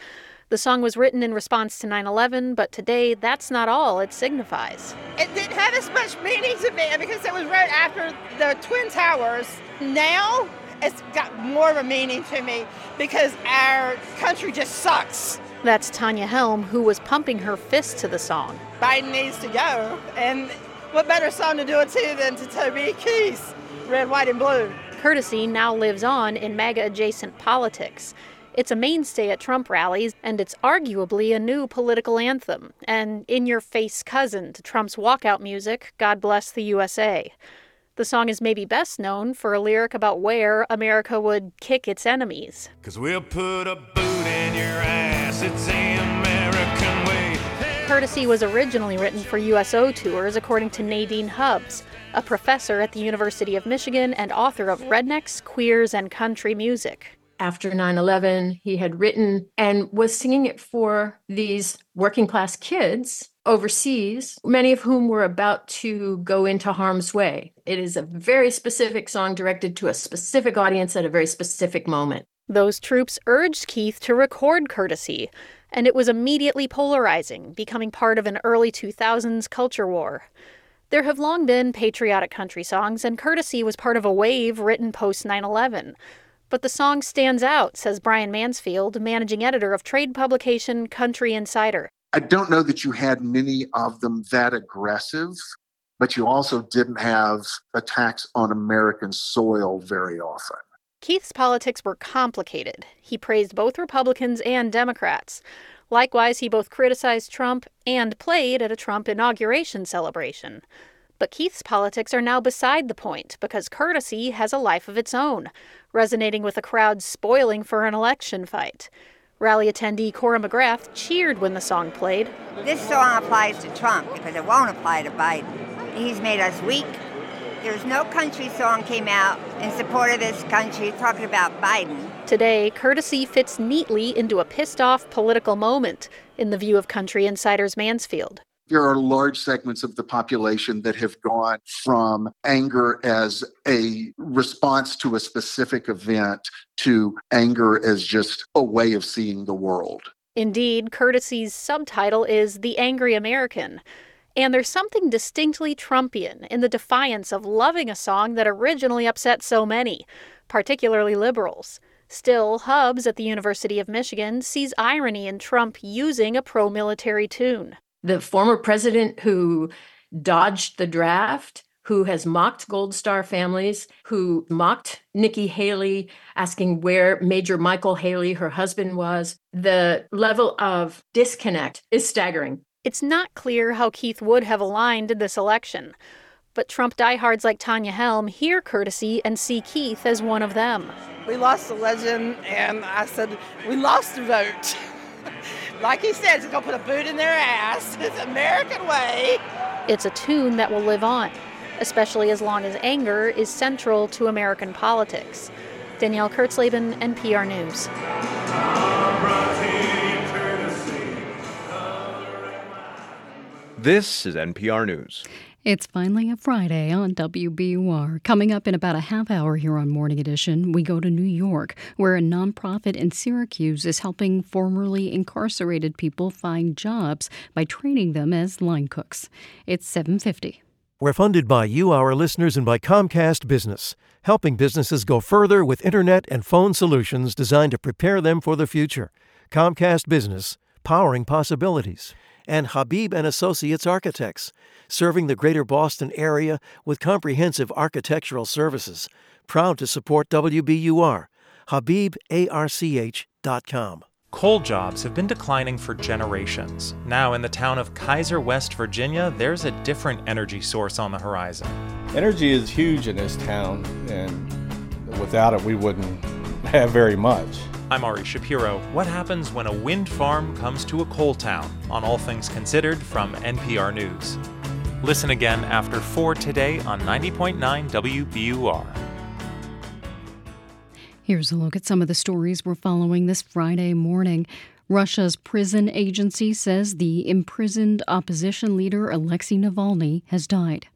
The song was written in response to 9 11, but today that's not all it signifies. It didn't have as much meaning to me because it was right after the Twin Towers. Now it's got more of a meaning to me because our country just sucks. That's Tanya Helm, who was pumping her fist to the song. Biden needs to go. And what better song to do it to than to Toby Keith, Red, White, and Blue? Courtesy now lives on in MAGA adjacent politics. It's a mainstay at Trump rallies, and it's arguably a new political anthem, an in your face cousin to Trump's walkout music, God Bless the USA. The song is maybe best known for a lyric about where America would kick its enemies. Cause we'll put a boot in your ass, it's the American way. Courtesy was originally written for USO tours, according to Nadine Hubbs, a professor at the University of Michigan and author of Rednecks, Queers, and Country Music after 9 11, he had written and was singing it for these working class kids overseas, many of whom were about to go into harm's way. It is a very specific song directed to a specific audience at a very specific moment. Those troops urged Keith to record Courtesy, and it was immediately polarizing, becoming part of an early 2000s culture war. There have long been patriotic country songs, and Courtesy was part of a wave written post 9 11 but the song stands out, says Brian Mansfield, managing editor of trade publication Country Insider. I don't know that you had many of them that aggressive, but you also didn't have attacks on American soil very often. Keith's politics were complicated. He praised both Republicans and Democrats. Likewise, he both criticized Trump and played at a Trump inauguration celebration. But Keith's politics are now beside the point because courtesy has a life of its own, resonating with a crowd spoiling for an election fight. Rally attendee Cora McGrath cheered when the song played. This song applies to Trump because it won't apply to Biden. He's made us weak. There's no country song came out in support of this country talking about Biden. Today, courtesy fits neatly into a pissed off political moment, in the view of Country Insider's Mansfield. There are large segments of the population that have gone from anger as a response to a specific event to anger as just a way of seeing the world. Indeed, Courtesy's subtitle is The Angry American. And there's something distinctly Trumpian in the defiance of loving a song that originally upset so many, particularly liberals. Still, Hubbs at the University of Michigan sees irony in Trump using a pro military tune. The former president who dodged the draft, who has mocked Gold Star families, who mocked Nikki Haley, asking where Major Michael Haley, her husband, was. The level of disconnect is staggering. It's not clear how Keith would have aligned in this election, but Trump diehards like Tanya Helm hear courtesy and see Keith as one of them. We lost the legend, and I said, we lost the vote. like he said, he's going to put a boot in their ass. It's American way. It's a tune that will live on, especially as long as anger is central to American politics. Danielle Kurtzleben, NPR News. This is NPR News. It's finally a Friday on WBUR. Coming up in about a half hour here on Morning Edition, we go to New York, where a nonprofit in Syracuse is helping formerly incarcerated people find jobs by training them as line cooks. It's 750. We're funded by you, our listeners, and by Comcast Business, helping businesses go further with internet and phone solutions designed to prepare them for the future. Comcast Business, powering possibilities. And Habib and Associates Architects, serving the greater Boston area with comprehensive architectural services. Proud to support WBUR. HabibARCH.com. Coal jobs have been declining for generations. Now, in the town of Keyser, West Virginia, there's a different energy source on the horizon. Energy is huge in this town, and without it, we wouldn't have very much. I'm Ari Shapiro. What happens when a wind farm comes to a coal town? On All Things Considered from NPR News. Listen again after 4 today on 90.9 WBUR. Here's a look at some of the stories we're following this Friday morning. Russia's prison agency says the imprisoned opposition leader Alexei Navalny has died.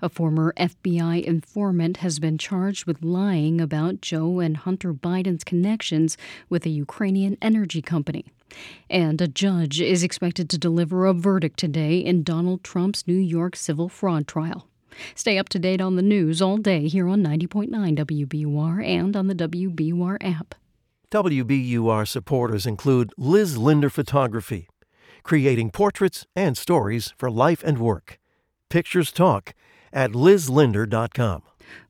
A former FBI informant has been charged with lying about Joe and Hunter Biden's connections with a Ukrainian energy company. And a judge is expected to deliver a verdict today in Donald Trump's New York civil fraud trial. Stay up to date on the news all day here on 90.9 WBUR and on the WBUR app. WBUR supporters include Liz Linder Photography, creating portraits and stories for life and work. Pictures Talk at lizlinder.com.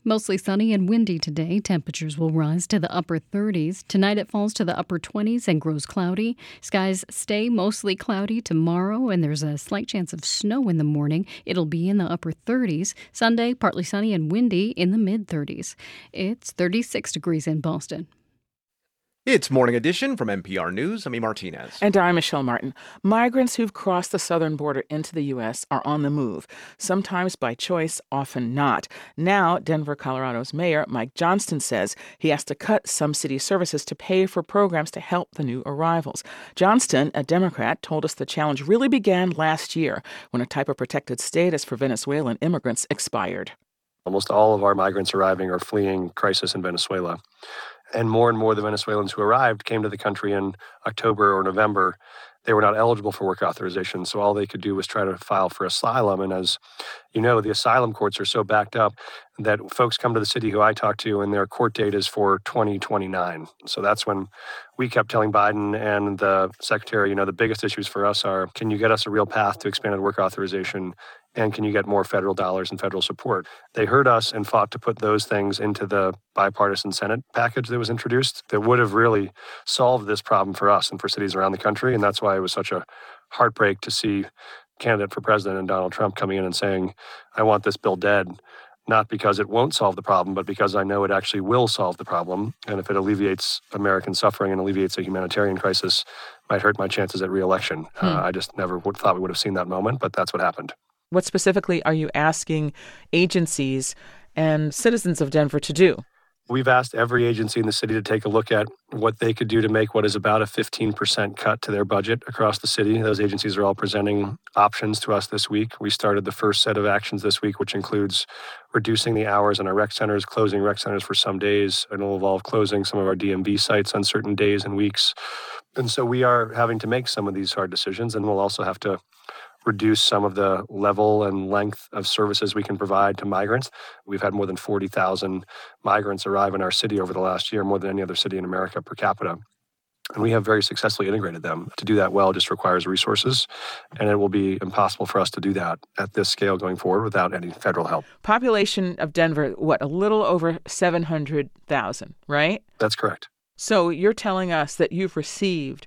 Mostly sunny and windy today. Temperatures will rise to the upper 30s. Tonight it falls to the upper 20s and grows cloudy. Skies stay mostly cloudy tomorrow, and there's a slight chance of snow in the morning. It'll be in the upper 30s. Sunday, partly sunny and windy in the mid 30s. It's 36 degrees in Boston. It's Morning Edition from NPR News. I'm E. Martinez. And I'm Michelle Martin. Migrants who've crossed the southern border into the U.S. are on the move, sometimes by choice, often not. Now, Denver, Colorado's mayor, Mike Johnston, says he has to cut some city services to pay for programs to help the new arrivals. Johnston, a Democrat, told us the challenge really began last year when a type of protected status for Venezuelan immigrants expired. Almost all of our migrants arriving are fleeing crisis in Venezuela and more and more of the Venezuelans who arrived came to the country in October or November. They were not eligible for work authorization, so all they could do was try to file for asylum. And as you know, the asylum courts are so backed up that folks come to the city who I talk to, and their court date is for 2029. So that's when we kept telling Biden and the secretary, you know, the biggest issues for us are can you get us a real path to expanded work authorization? and can you get more federal dollars and federal support? They heard us and fought to put those things into the bipartisan Senate package that was introduced that would have really solved this problem for us and for cities around the country. And that's why it was such a heartbreak to see candidate for president and Donald Trump coming in and saying, I want this bill dead. Not because it won't solve the problem, but because I know it actually will solve the problem. And if it alleviates American suffering and alleviates a humanitarian crisis, might hurt my chances at reelection. Hmm. Uh, I just never would, thought we would have seen that moment, but that's what happened. What specifically are you asking agencies and citizens of Denver to do? We've asked every agency in the city to take a look at what they could do to make what is about a 15% cut to their budget across the city. Those agencies are all presenting options to us this week. We started the first set of actions this week, which includes reducing the hours in our rec centers, closing rec centers for some days, and it'll involve closing some of our DMV sites on certain days and weeks. And so we are having to make some of these hard decisions, and we'll also have to reduce some of the level and length of services we can provide to migrants. We've had more than 40,000 migrants arrive in our city over the last year, more than any other city in America per capita. And we have very successfully integrated them. To do that well just requires resources, and it will be impossible for us to do that at this scale going forward without any federal help. Population of Denver, what, a little over 700,000, right? That's correct. So you're telling us that you've received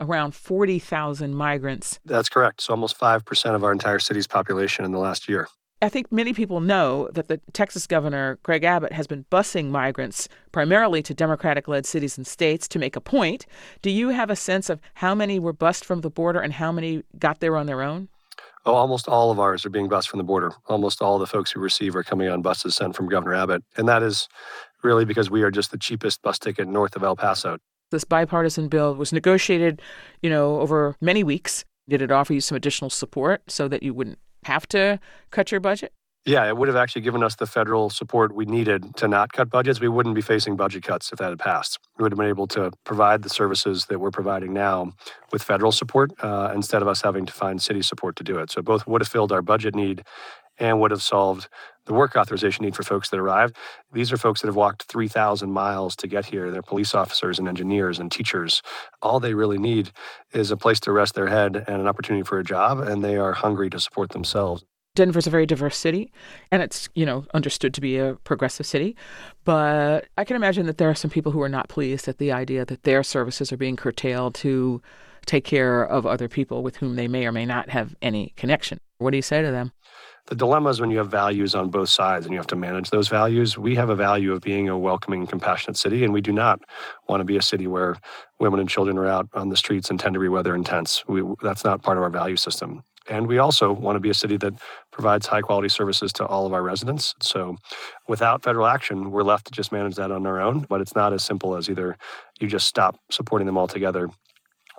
around 40,000 migrants. That's correct. So almost 5% of our entire city's population in the last year. I think many people know that the Texas governor, Greg Abbott, has been busing migrants primarily to Democratic led cities and states to make a point. Do you have a sense of how many were bused from the border and how many got there on their own? Oh, almost all of ours are being bused from the border. Almost all the folks who receive are coming on buses sent from Governor Abbott. And that is really because we are just the cheapest bus ticket north of El Paso. This bipartisan bill was negotiated, you know, over many weeks. Did it offer you some additional support so that you wouldn't have to cut your budget? Yeah, it would have actually given us the federal support we needed to not cut budgets. We wouldn't be facing budget cuts if that had passed. We would have been able to provide the services that we're providing now with federal support uh, instead of us having to find city support to do it. So both would have filled our budget need and would have solved the work authorization need for folks that arrived. These are folks that have walked 3,000 miles to get here. They're police officers and engineers and teachers. All they really need is a place to rest their head and an opportunity for a job, and they are hungry to support themselves. Denver's a very diverse city, and it's, you know, understood to be a progressive city. But I can imagine that there are some people who are not pleased at the idea that their services are being curtailed to take care of other people with whom they may or may not have any connection. What do you say to them? The dilemma is when you have values on both sides and you have to manage those values. We have a value of being a welcoming, compassionate city, and we do not want to be a city where women and children are out on the streets in 10 degree weather and tents. We, that's not part of our value system. And we also want to be a city that provides high quality services to all of our residents. So without federal action, we're left to just manage that on our own. But it's not as simple as either you just stop supporting them altogether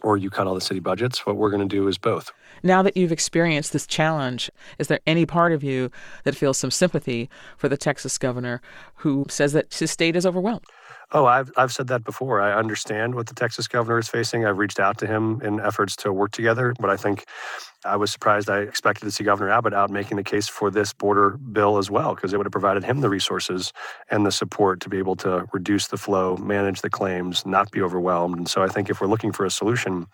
or you cut all the city budgets. What we're going to do is both. Now that you've experienced this challenge, is there any part of you that feels some sympathy for the Texas governor who says that his state is overwhelmed? Oh, I've, I've said that before. I understand what the Texas governor is facing. I've reached out to him in efforts to work together, but I think I was surprised. I expected to see Governor Abbott out making the case for this border bill as well, because it would have provided him the resources and the support to be able to reduce the flow, manage the claims, not be overwhelmed. And so I think if we're looking for a solution,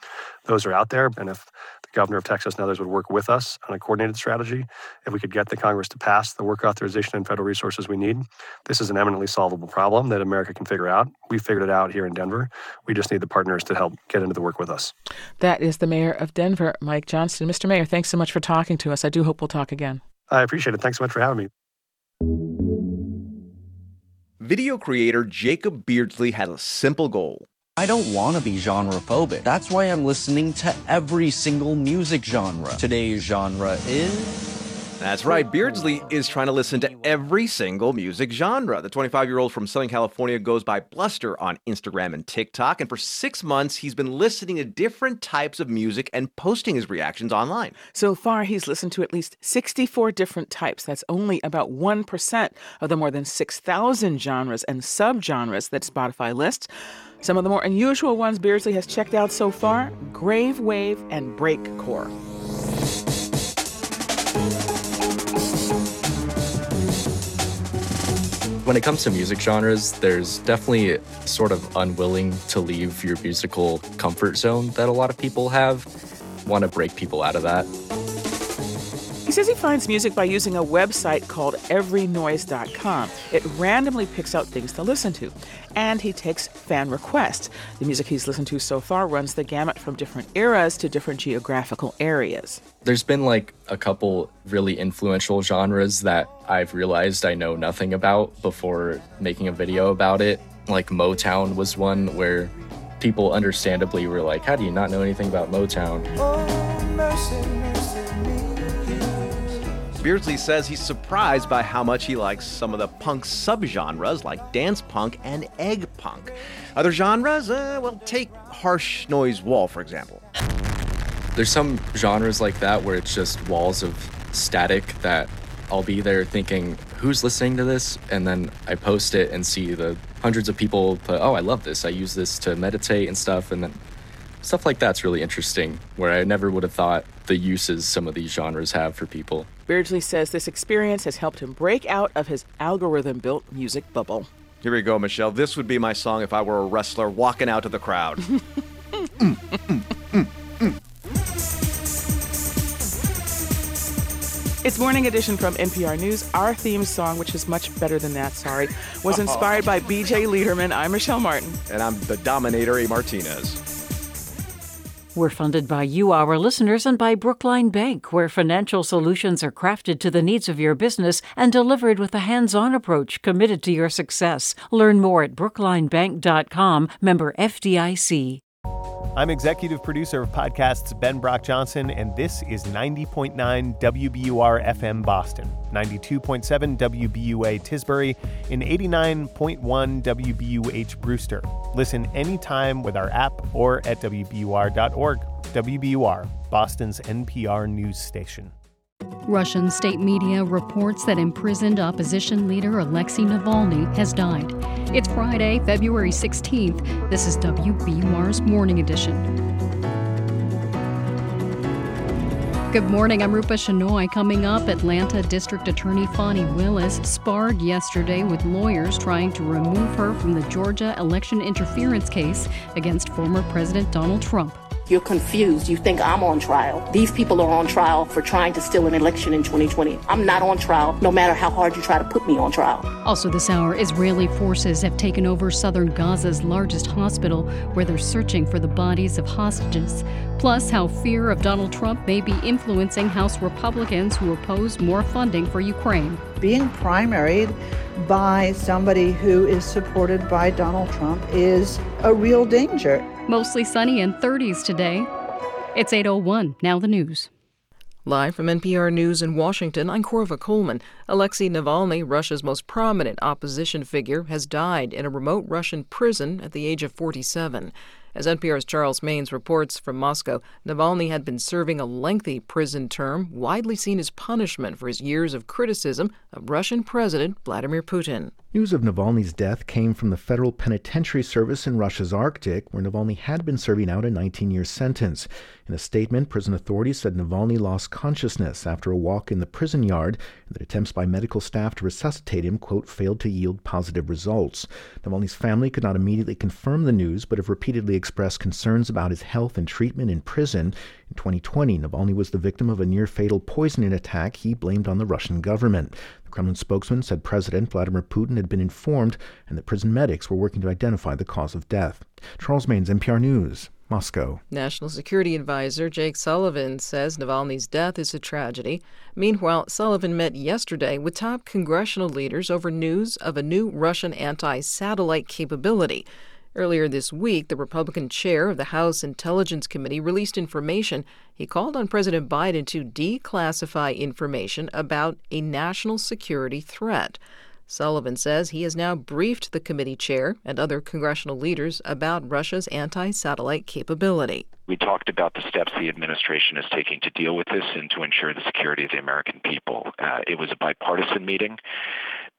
those are out there. And if the governor of Texas and others would work with us on a coordinated strategy. If we could get the Congress to pass the work authorization and federal resources we need, this is an eminently solvable problem that America can figure out. We figured it out here in Denver. We just need the partners to help get into the work with us. That is the mayor of Denver, Mike Johnston. Mr. Mayor, thanks so much for talking to us. I do hope we'll talk again. I appreciate it. Thanks so much for having me. Video creator Jacob Beardsley had a simple goal I don't want to be genre phobic. That's why I'm listening to every single music genre. Today's genre is. That's right. Beardsley is trying to listen to every single music genre. The 25 year old from Southern California goes by Bluster on Instagram and TikTok. And for six months, he's been listening to different types of music and posting his reactions online. So far, he's listened to at least 64 different types. That's only about 1% of the more than 6,000 genres and subgenres that Spotify lists. Some of the more unusual ones Beardsley has checked out so far grave wave and breakcore. When it comes to music genres, there's definitely sort of unwilling to leave your musical comfort zone that a lot of people have. Want to break people out of that. He says he finds music by using a website called everynoise.com. It randomly picks out things to listen to, and he takes fan requests. The music he's listened to so far runs the gamut from different eras to different geographical areas. There's been like a couple really influential genres that I've realized I know nothing about before making a video about it. Like Motown was one where people understandably were like, How do you not know anything about Motown? Oh, mercy, mercy. Beardsley says he's surprised by how much he likes some of the punk subgenres like dance punk and egg punk. Other genres, uh, well, take harsh noise wall, for example. There's some genres like that where it's just walls of static that I'll be there thinking, who's listening to this? And then I post it and see the hundreds of people put, oh, I love this. I use this to meditate and stuff. And then stuff like that's really interesting, where I never would have thought the uses some of these genres have for people. Beardsley says this experience has helped him break out of his algorithm built music bubble. Here we go, Michelle. This would be my song if I were a wrestler walking out to the crowd. It's Morning Edition from NPR News. Our theme song, which is much better than that, sorry, was inspired by BJ Leiderman. I'm Michelle Martin. And I'm the Dominator A. Martinez. We're funded by you, our listeners, and by Brookline Bank, where financial solutions are crafted to the needs of your business and delivered with a hands on approach committed to your success. Learn more at brooklinebank.com, member FDIC. I'm executive producer of podcasts Ben Brock Johnson, and this is 90.9 WBUR FM Boston, 92.7 WBUA Tisbury, and 89.1 WBUH Brewster. Listen anytime with our app or at WBUR.org. WBUR, Boston's NPR news station. Russian state media reports that imprisoned opposition leader Alexei Navalny has died. It's Friday, February 16th. This is WBUR's Morning Edition. Good morning. I'm Rupa Shenoy. Coming up, Atlanta District Attorney Fani Willis sparred yesterday with lawyers trying to remove her from the Georgia election interference case against former President Donald Trump. You're confused. You think I'm on trial. These people are on trial for trying to steal an election in 2020. I'm not on trial, no matter how hard you try to put me on trial. Also, this hour, Israeli forces have taken over southern Gaza's largest hospital, where they're searching for the bodies of hostages. Plus, how fear of Donald Trump may be influencing House Republicans who oppose more funding for Ukraine. Being primaried by somebody who is supported by Donald Trump is a real danger. Mostly sunny and 30s today. It's 801. Now the news. Live from NPR News in Washington, I'm Korva Coleman. Alexei Navalny, Russia's most prominent opposition figure, has died in a remote Russian prison at the age of 47. As NPR's Charles Maynes reports from Moscow, Navalny had been serving a lengthy prison term, widely seen as punishment for his years of criticism of Russian President Vladimir Putin. News of Navalny's death came from the Federal Penitentiary Service in Russia's Arctic, where Navalny had been serving out a 19 year sentence. In a statement, prison authorities said Navalny lost consciousness after a walk in the prison yard and that attempts by medical staff to resuscitate him, quote, failed to yield positive results. Navalny's family could not immediately confirm the news, but have repeatedly expressed concerns about his health and treatment in prison. In 2020, Navalny was the victim of a near fatal poisoning attack he blamed on the Russian government. Kremlin spokesman said President Vladimir Putin had been informed and that prison medics were working to identify the cause of death. Charles Maynes, NPR News. Moscow. National Security Advisor Jake Sullivan says Navalny's death is a tragedy. Meanwhile, Sullivan met yesterday with top congressional leaders over news of a new Russian anti satellite capability. Earlier this week, the Republican chair of the House Intelligence Committee released information. He called on President Biden to declassify information about a national security threat. Sullivan says he has now briefed the committee chair and other congressional leaders about Russia's anti satellite capability. We talked about the steps the administration is taking to deal with this and to ensure the security of the American people. Uh, it was a bipartisan meeting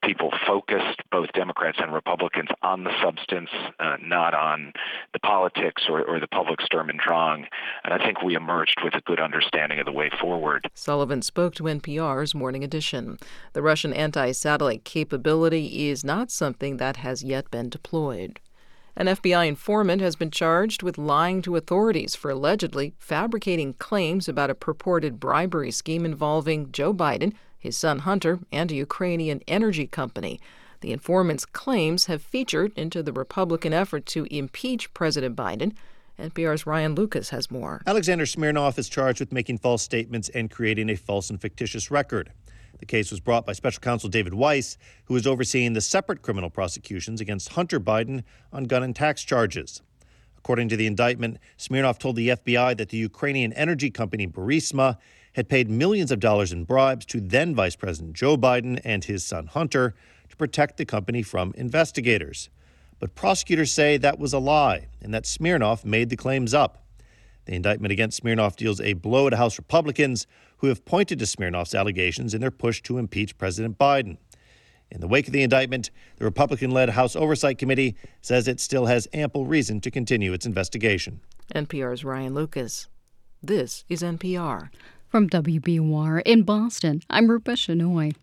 people focused, both Democrats and Republicans, on the substance, uh, not on the politics or, or, the public Sturm and Drang. And I think we emerged with a good understanding of the way forward. Sullivan spoke to NPR's Morning Edition. The Russian anti satellite capability is not something that has yet been deployed. An FBI informant has been charged with lying to authorities for allegedly fabricating claims about a purported bribery scheme involving Joe Biden his son Hunter, and a Ukrainian energy company. The informant's claims have featured into the Republican effort to impeach President Biden. NPR's Ryan Lucas has more. Alexander Smirnov is charged with making false statements and creating a false and fictitious record. The case was brought by special counsel David Weiss, who is overseeing the separate criminal prosecutions against Hunter Biden on gun and tax charges. According to the indictment, Smirnov told the FBI that the Ukrainian energy company Burisma had paid millions of dollars in bribes to then Vice President Joe Biden and his son Hunter to protect the company from investigators. But prosecutors say that was a lie and that Smirnov made the claims up. The indictment against Smirnov deals a blow to House Republicans who have pointed to Smirnov's allegations in their push to impeach President Biden. In the wake of the indictment, the Republican led House Oversight Committee says it still has ample reason to continue its investigation. NPR's Ryan Lucas. This is NPR. From WBUR in Boston, I'm Rupa Shenoy.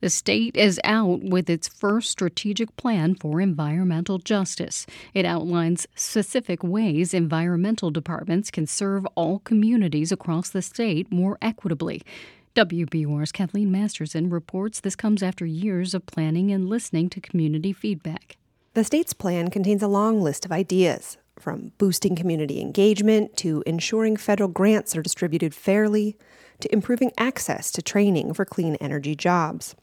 The state is out with its first strategic plan for environmental justice. It outlines specific ways environmental departments can serve all communities across the state more equitably. WBUR's Kathleen Masterson reports this comes after years of planning and listening to community feedback. The state's plan contains a long list of ideas, from boosting community engagement to ensuring federal grants are distributed fairly to improving access to training for clean energy jobs.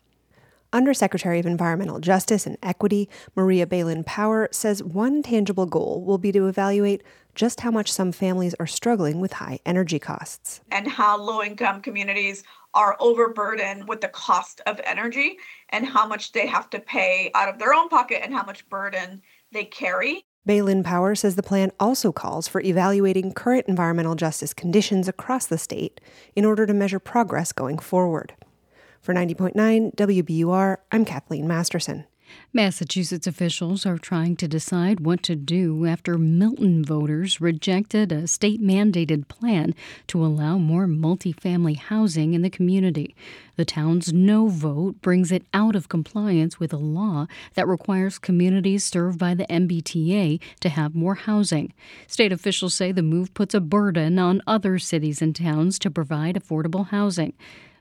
Undersecretary of Environmental Justice and Equity, Maria Belén Power, says one tangible goal will be to evaluate just how much some families are struggling with high energy costs. And how low income communities are overburdened with the cost of energy and how much they have to pay out of their own pocket and how much burden they carry. Belén Power says the plan also calls for evaluating current environmental justice conditions across the state in order to measure progress going forward. For 90.9 WBUR, I'm Kathleen Masterson. Massachusetts officials are trying to decide what to do after Milton voters rejected a state mandated plan to allow more multifamily housing in the community. The town's no vote brings it out of compliance with a law that requires communities served by the MBTA to have more housing. State officials say the move puts a burden on other cities and towns to provide affordable housing.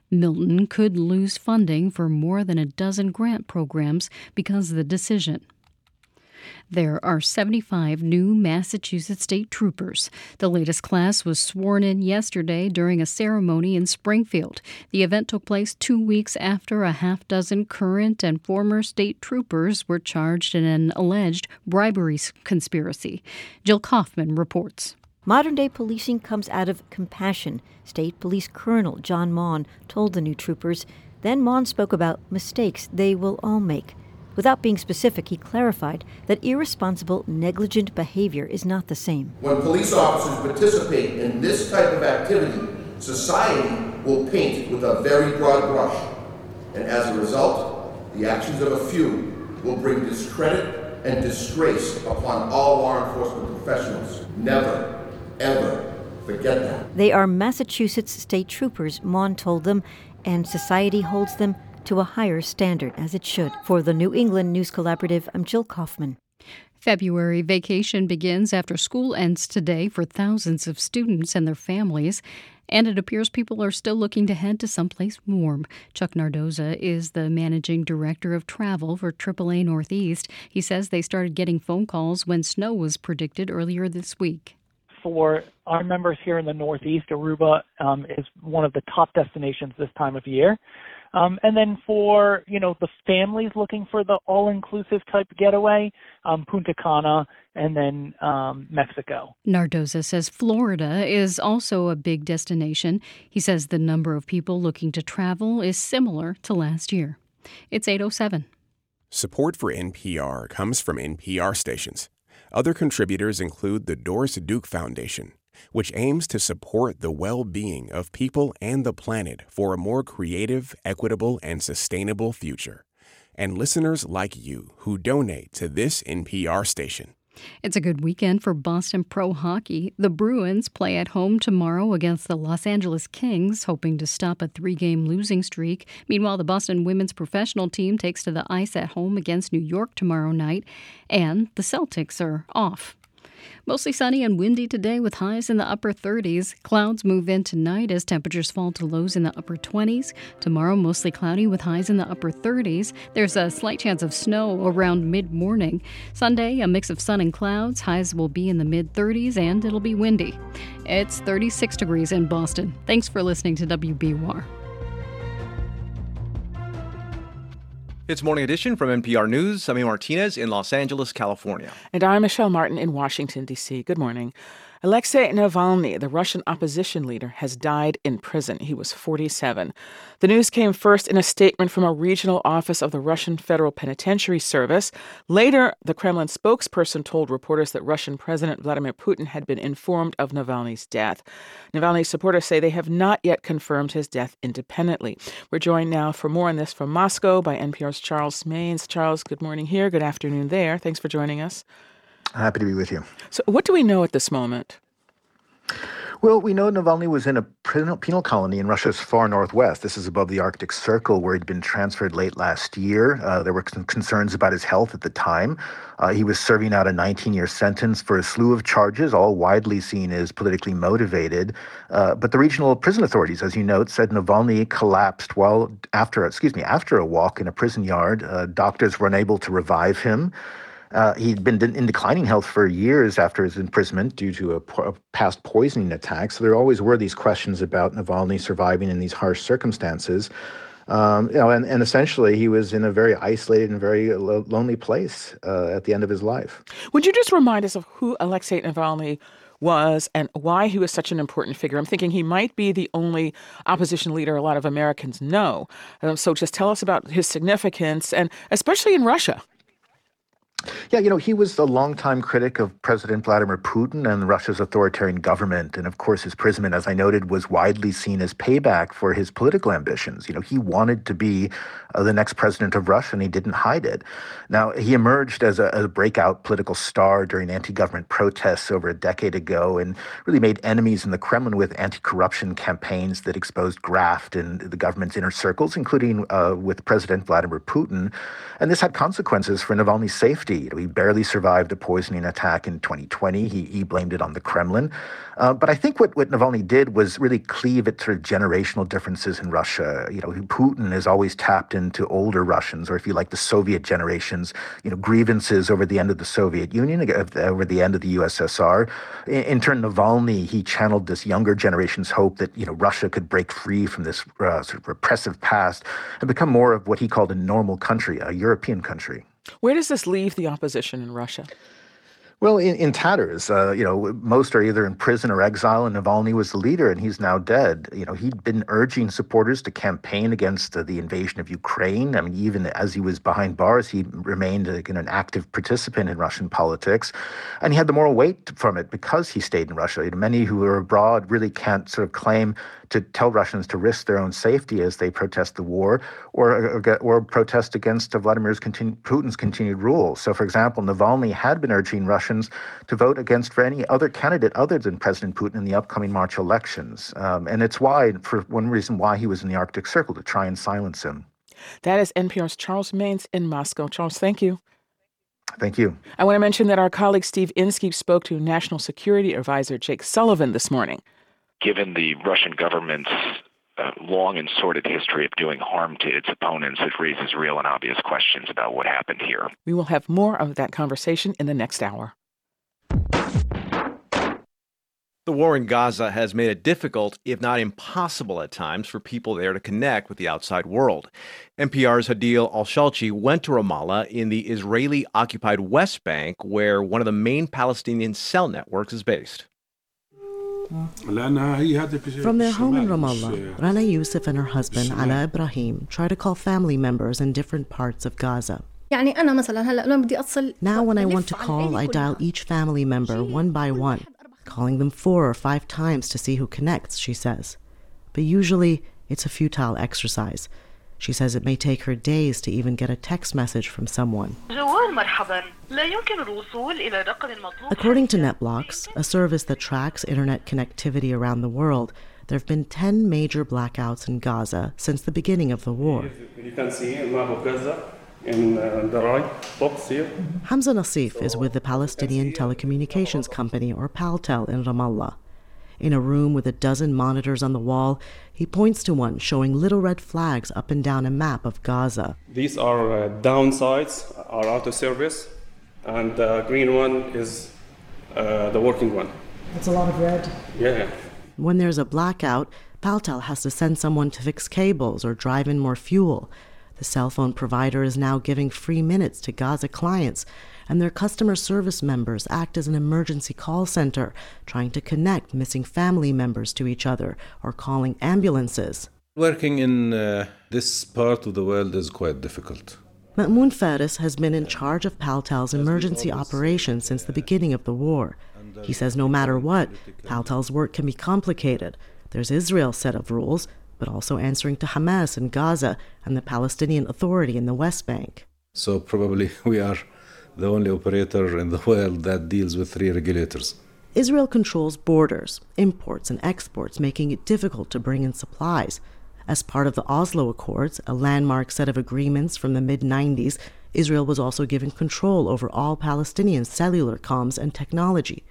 Milton could lose funding for more than a dozen grant programs because of the decision. There are 75 new Massachusetts state troopers. The latest class was sworn in yesterday during a ceremony in Springfield. The event took place two weeks after a half dozen current and former state troopers were charged in an alleged bribery conspiracy. Jill Kaufman reports. Modern day policing comes out of compassion, State Police Colonel John Mawn told the new troopers. Then Mawn spoke about mistakes they will all make. Without being specific, he clarified that irresponsible, negligent behavior is not the same. When police officers participate in this type of activity, society will paint with a very broad brush. And as a result, the actions of a few will bring discredit and disgrace upon all law enforcement professionals. Never, ever forget that. They are Massachusetts state troopers, Mawn told them, and society holds them to a higher standard, as it should. For the New England News Collaborative, I'm Jill Kaufman. February vacation begins after school ends today for thousands of students and their families. And it appears people are still looking to head to someplace warm. Chuck Nardoza is the managing director of travel for AAA Northeast. He says they started getting phone calls when snow was predicted earlier this week. For our members here in the Northeast, Aruba um, is one of the top destinations this time of year. Um, and then for you know the families looking for the all-inclusive type getaway, um, Punta Cana, and then um, Mexico. Nardoza says Florida is also a big destination. He says the number of people looking to travel is similar to last year. It's 807. Support for NPR comes from NPR stations. Other contributors include the Doris Duke Foundation which aims to support the well being of people and the planet for a more creative, equitable, and sustainable future. And listeners like you who donate to this NPR station. It's a good weekend for Boston Pro Hockey. The Bruins play at home tomorrow against the Los Angeles Kings, hoping to stop a three game losing streak. Meanwhile, the Boston women's professional team takes to the ice at home against New York tomorrow night, and the Celtics are off. Mostly sunny and windy today with highs in the upper 30s. Clouds move in tonight as temperatures fall to lows in the upper 20s. Tomorrow, mostly cloudy with highs in the upper 30s. There's a slight chance of snow around mid morning. Sunday, a mix of sun and clouds. Highs will be in the mid 30s and it'll be windy. It's 36 degrees in Boston. Thanks for listening to WBUR. It's Morning Edition from NPR News. I'm Martinez in Los Angeles, California. And I'm Michelle Martin in Washington, D.C. Good morning. Alexei Navalny, the Russian opposition leader, has died in prison. He was 47. The news came first in a statement from a regional office of the Russian Federal Penitentiary Service. Later, the Kremlin spokesperson told reporters that Russian President Vladimir Putin had been informed of Navalny's death. Navalny's supporters say they have not yet confirmed his death independently. We're joined now for more on this from Moscow by NPR's Charles Maynes. Charles, good morning here. Good afternoon there. Thanks for joining us. Happy to be with you. So, what do we know at this moment? Well, we know Navalny was in a penal colony in Russia's far northwest. This is above the Arctic Circle, where he'd been transferred late last year. Uh, there were concerns about his health at the time. Uh, he was serving out a 19 year sentence for a slew of charges, all widely seen as politically motivated. Uh, but the regional prison authorities, as you note, said Navalny collapsed while after, excuse me, after a walk in a prison yard. Uh, doctors were unable to revive him. Uh, he'd been in declining health for years after his imprisonment due to a, po- a, past poisoning attack. So there always were these questions about Navalny surviving in these harsh circumstances. Um, you know, and, and essentially he was in a very isolated and very lo- lonely place uh, at the end of his life. Would you just remind us of who Alexei Navalny was and why he was such an important figure? I'm thinking he might be the only opposition leader a lot of Americans know. Um, so just tell us about his significance, and especially in Russia. Yeah, you know, he was a longtime critic of President Vladimir Putin and Russia's authoritarian government. And of course, his imprisonment, as I noted, was widely seen as payback for his political ambitions. You know, he wanted to be uh, the next president of Russia and he didn't hide it. Now, he emerged as a, a breakout political star during anti government protests over a decade ago and really made enemies in the Kremlin with anti corruption campaigns that exposed graft in the government's inner circles, including uh, with President Vladimir Putin. And this had consequences for Navalny's safety he barely survived a poisoning attack in 2020. He, he blamed it on the Kremlin. Uh, but I think what, what Navalny did was really cleave at sort of generational differences in Russia. You know, Putin has always tapped into older Russians, or if you like, the Soviet generations, you know, grievances over the end of the Soviet Union, over the end of the USSR. In, in turn, Navalny, he channeled this younger generation's hope that, you know, Russia could break free from this uh, sort of repressive past and become more of what he called a normal country, a European country. Where does this leave the opposition in Russia? Well, in, in tatters, uh, you know, most are either in prison or exile, and Navalny was the leader, and he's now dead. You know, he'd been urging supporters to campaign against uh, the invasion of Ukraine. I mean, even as he was behind bars, he remained uh, an active participant in Russian politics, and he had the moral weight from it because he stayed in Russia. You know, many who are abroad really can't sort of claim to tell Russians to risk their own safety as they protest the war or, or, or protest against Vladimir's continu- Putin's continued rule. So, for example, Navalny had been urging Russians to vote against for any other candidate other than President Putin in the upcoming March elections. Um, and it's why, for one reason why he was in the Arctic Circle, to try and silence him. That is NPR's Charles Maynes in Moscow. Charles, thank you. Thank you. I want to mention that our colleague Steve Inskeep spoke to National Security Advisor Jake Sullivan this morning given the Russian government's uh, long and sordid history of doing harm to its opponents, it raises real and obvious questions about what happened here. We will have more of that conversation in the next hour. The war in Gaza has made it difficult, if not impossible at times, for people there to connect with the outside world. NPR's Hadil Al-Shalchi went to Ramallah in the Israeli occupied West Bank, where one of the main Palestinian cell networks is based. From their home in Ramallah, Rana Youssef and her husband, Ala Ibrahim, try to call family members in different parts of Gaza. Now, when I want to call, I dial each family member one by one, calling them four or five times to see who connects, she says. But usually, it's a futile exercise. She says it may take her days to even get a text message from someone. According to NetBlocks, a service that tracks internet connectivity around the world, there have been 10 major blackouts in Gaza since the beginning of the war. Hamza Nassif is with the Palestinian telecommunications company, or Paltel, in Ramallah. In a room with a dozen monitors on the wall, he points to one showing little red flags up and down a map of Gaza. These are uh, downsides, are out of service, and the green one is uh, the working one. That's a lot of red. Yeah. When there's a blackout, Paltel has to send someone to fix cables or drive in more fuel. The cell phone provider is now giving free minutes to Gaza clients, and their customer service members act as an emergency call center, trying to connect missing family members to each other or calling ambulances. Working in uh, this part of the world is quite difficult. Mahmoud Faris has been in charge of Paltel's emergency operations since the beginning of the war. He says no matter what, Paltel's work can be complicated. There's Israel's set of rules, but also answering to Hamas in Gaza and the Palestinian Authority in the West Bank. So probably we are the only operator in the world that deals with three regulators. Israel controls borders, imports, and exports, making it difficult to bring in supplies. As part of the Oslo Accords, a landmark set of agreements from the mid 90s, Israel was also given control over all Palestinian cellular comms and technology.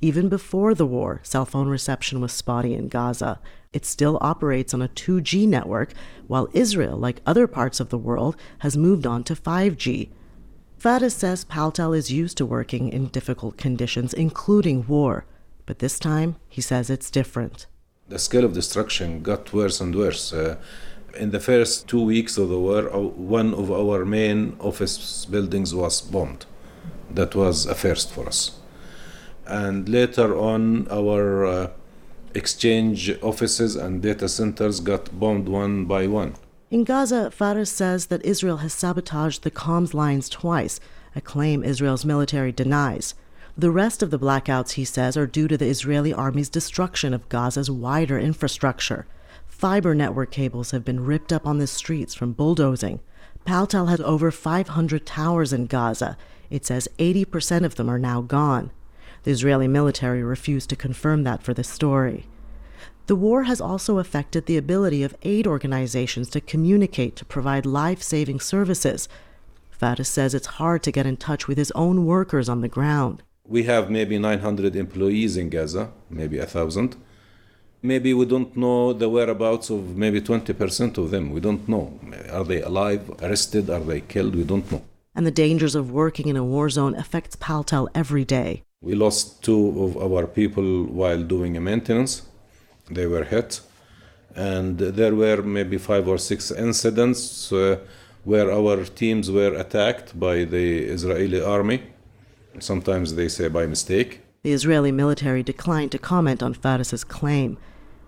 Even before the war, cell phone reception was spotty in Gaza. It still operates on a 2G network, while Israel, like other parts of the world, has moved on to 5G. Faris says Paltel is used to working in difficult conditions, including war. But this time, he says it's different the scale of destruction got worse and worse. Uh, in the first two weeks of the war, uh, one of our main office buildings was bombed. That was a first for us. And later on, our uh, exchange offices and data centers got bombed one by one. In Gaza, Faris says that Israel has sabotaged the comms lines twice, a claim Israel's military denies. The rest of the blackouts, he says, are due to the Israeli army's destruction of Gaza's wider infrastructure. Fiber network cables have been ripped up on the streets from bulldozing. Paltel has over 500 towers in Gaza. It says 80% of them are now gone. The Israeli military refused to confirm that for the story. The war has also affected the ability of aid organizations to communicate to provide life saving services. Faris says it's hard to get in touch with his own workers on the ground we have maybe 900 employees in Gaza, maybe a thousand. Maybe we don't know the whereabouts of maybe 20% of them. We don't know. Are they alive, arrested, are they killed? We don't know. And the dangers of working in a war zone affects Paltel every day. We lost two of our people while doing a maintenance. They were hit. And there were maybe five or six incidents uh, where our teams were attacked by the Israeli army Sometimes they say by mistake. The Israeli military declined to comment on Faris's claim.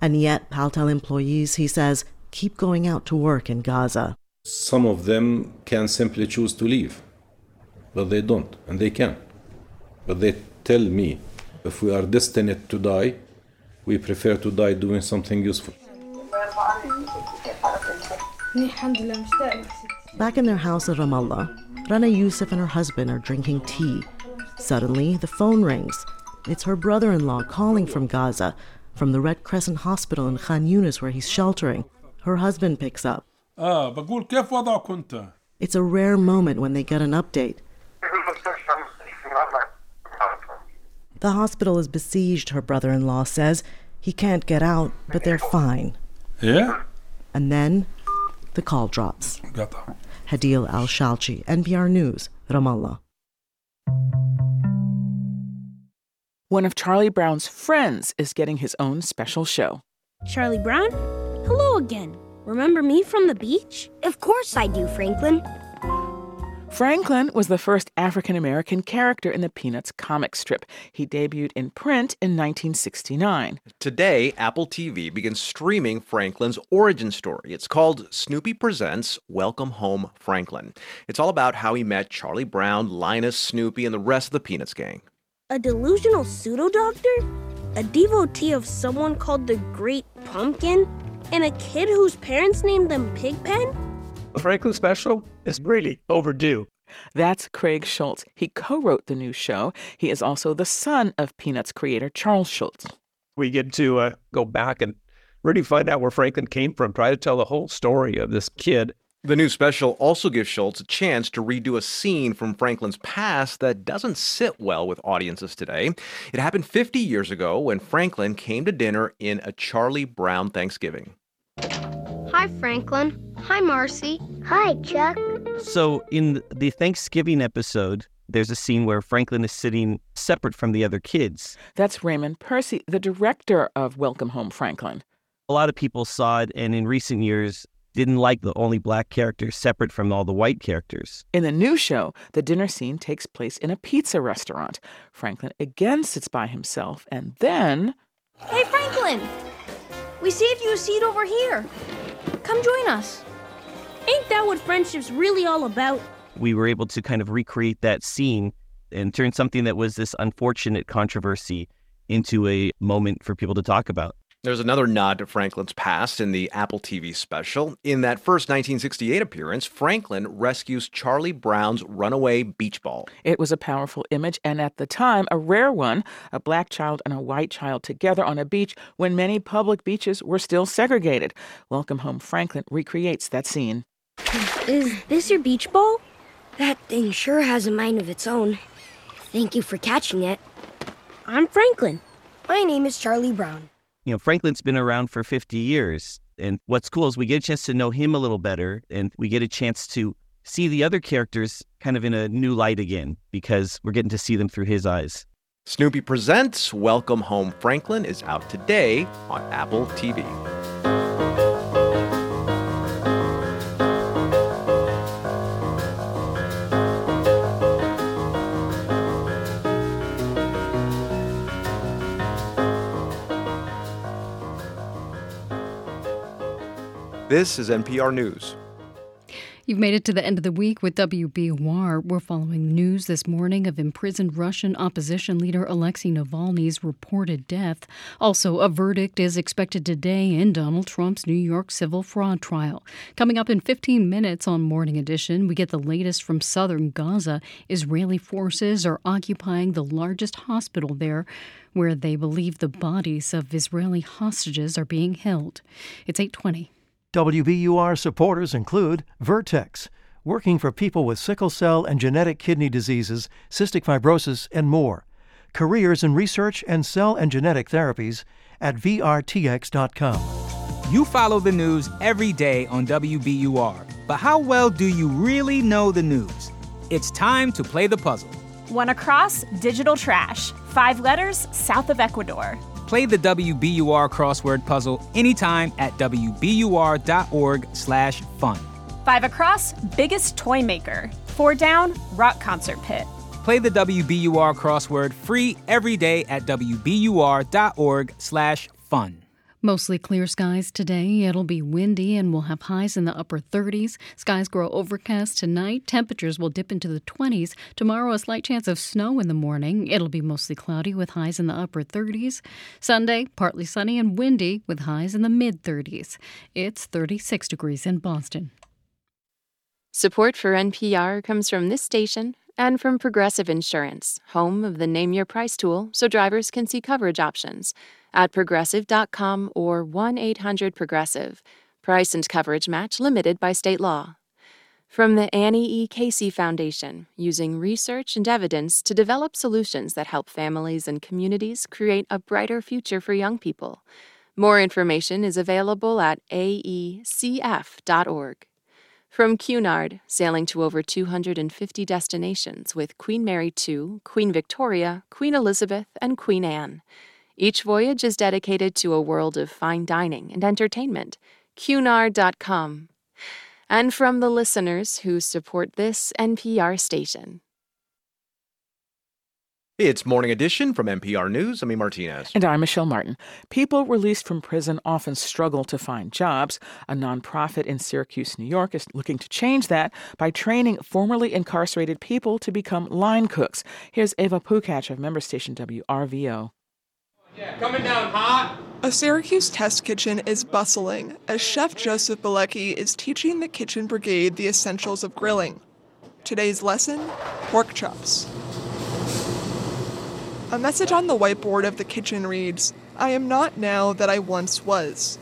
And yet, Paltel employees, he says, keep going out to work in Gaza. Some of them can simply choose to leave, but they don't, and they can. But they tell me if we are destined to die, we prefer to die doing something useful. Back in their house in Ramallah, Rana Youssef and her husband are drinking tea Suddenly, the phone rings. It's her brother in law calling from Gaza, from the Red Crescent Hospital in Khan Yunis where he's sheltering. Her husband picks up. It's a rare moment when they get an update. The hospital is besieged, her brother in law says. He can't get out, but they're fine. Yeah? And then the call drops. Hadil Al Shalchi, NPR News, Ramallah. One of Charlie Brown's friends is getting his own special show. Charlie Brown? Hello again. Remember me from the beach? Of course I do, Franklin. Franklin was the first African American character in the Peanuts comic strip. He debuted in print in 1969. Today, Apple TV begins streaming Franklin's origin story. It's called Snoopy Presents Welcome Home Franklin. It's all about how he met Charlie Brown, Linus, Snoopy, and the rest of the Peanuts gang. A delusional pseudo doctor? A devotee of someone called the Great Pumpkin? And a kid whose parents named them Pigpen? Franklin special is really overdue. That's Craig Schulz. He co wrote the new show. He is also the son of Peanuts creator Charles Schulz. We get to uh, go back and really find out where Franklin came from, try to tell the whole story of this kid the new special also gives Schulz a chance to redo a scene from Franklin's past that doesn't sit well with audiences today. It happened 50 years ago when Franklin came to dinner in a Charlie Brown Thanksgiving. Hi, Franklin. Hi, Marcy. Hi, Chuck. So, in the Thanksgiving episode, there's a scene where Franklin is sitting separate from the other kids. That's Raymond Persi, the director of Welcome Home Franklin. A lot of people saw it, and in recent years, didn't like the only black character separate from all the white characters. In the new show, the dinner scene takes place in a pizza restaurant. Franklin again sits by himself, and then. Hey, Franklin! We saved you a seat over here. Come join us. Ain't that what friendship's really all about? We were able to kind of recreate that scene and turn something that was this unfortunate controversy into a moment for people to talk about. There's another nod to Franklin's past in the Apple TV special. In that first 1968 appearance, Franklin rescues Charlie Brown's runaway beach ball. It was a powerful image, and at the time, a rare one a black child and a white child together on a beach when many public beaches were still segregated. Welcome Home Franklin recreates that scene. Is this your beach ball? That thing sure has a mind of its own. Thank you for catching it. I'm Franklin. My name is Charlie Brown you know, Franklin's been around for 50 years. And what's cool is we get a chance to know him a little better and we get a chance to see the other characters kind of in a new light again because we're getting to see them through his eyes. Snoopy Presents Welcome Home Franklin is out today on Apple TV. This is NPR News. You've made it to the end of the week with WBUR. We're following news this morning of imprisoned Russian opposition leader Alexei Navalny's reported death. Also, a verdict is expected today in Donald Trump's New York civil fraud trial. Coming up in 15 minutes on Morning Edition, we get the latest from southern Gaza. Israeli forces are occupying the largest hospital there where they believe the bodies of Israeli hostages are being held. It's 820. WBUR supporters include Vertex, working for people with sickle cell and genetic kidney diseases, cystic fibrosis, and more. Careers in research and cell and genetic therapies at VRTX.com. You follow the news every day on WBUR, but how well do you really know the news? It's time to play the puzzle. One across, digital trash. Five letters, south of Ecuador. Play the WBUR crossword puzzle anytime at wbur.org/fun. Five across, biggest toy maker. Four down, rock concert pit. Play the WBUR crossword free every day at wbur.org/fun. Mostly clear skies today. It'll be windy and we'll have highs in the upper 30s. Skies grow overcast tonight. Temperatures will dip into the 20s. Tomorrow, a slight chance of snow in the morning. It'll be mostly cloudy with highs in the upper 30s. Sunday, partly sunny and windy with highs in the mid 30s. It's 36 degrees in Boston. Support for NPR comes from this station and from Progressive Insurance, home of the Name Your Price tool so drivers can see coverage options at progressive.com or 1 800 Progressive. Price and coverage match limited by state law. From the Annie E. Casey Foundation, using research and evidence to develop solutions that help families and communities create a brighter future for young people. More information is available at aecf.org. From Cunard, sailing to over 250 destinations with Queen Mary II, Queen Victoria, Queen Elizabeth, and Queen Anne. Each voyage is dedicated to a world of fine dining and entertainment. Cunard.com. And from the listeners who support this NPR station. It's Morning Edition from NPR News. I'm E. Martinez. And I'm Michelle Martin. People released from prison often struggle to find jobs. A nonprofit in Syracuse, New York is looking to change that by training formerly incarcerated people to become line cooks. Here's Ava Pukach of member station WRVO. Yeah, coming down hot. A Syracuse test kitchen is bustling as Chef Joseph Bilecki is teaching the kitchen brigade the essentials of grilling. Today's lesson pork chops. A message on the whiteboard of the kitchen reads I am not now that I once was.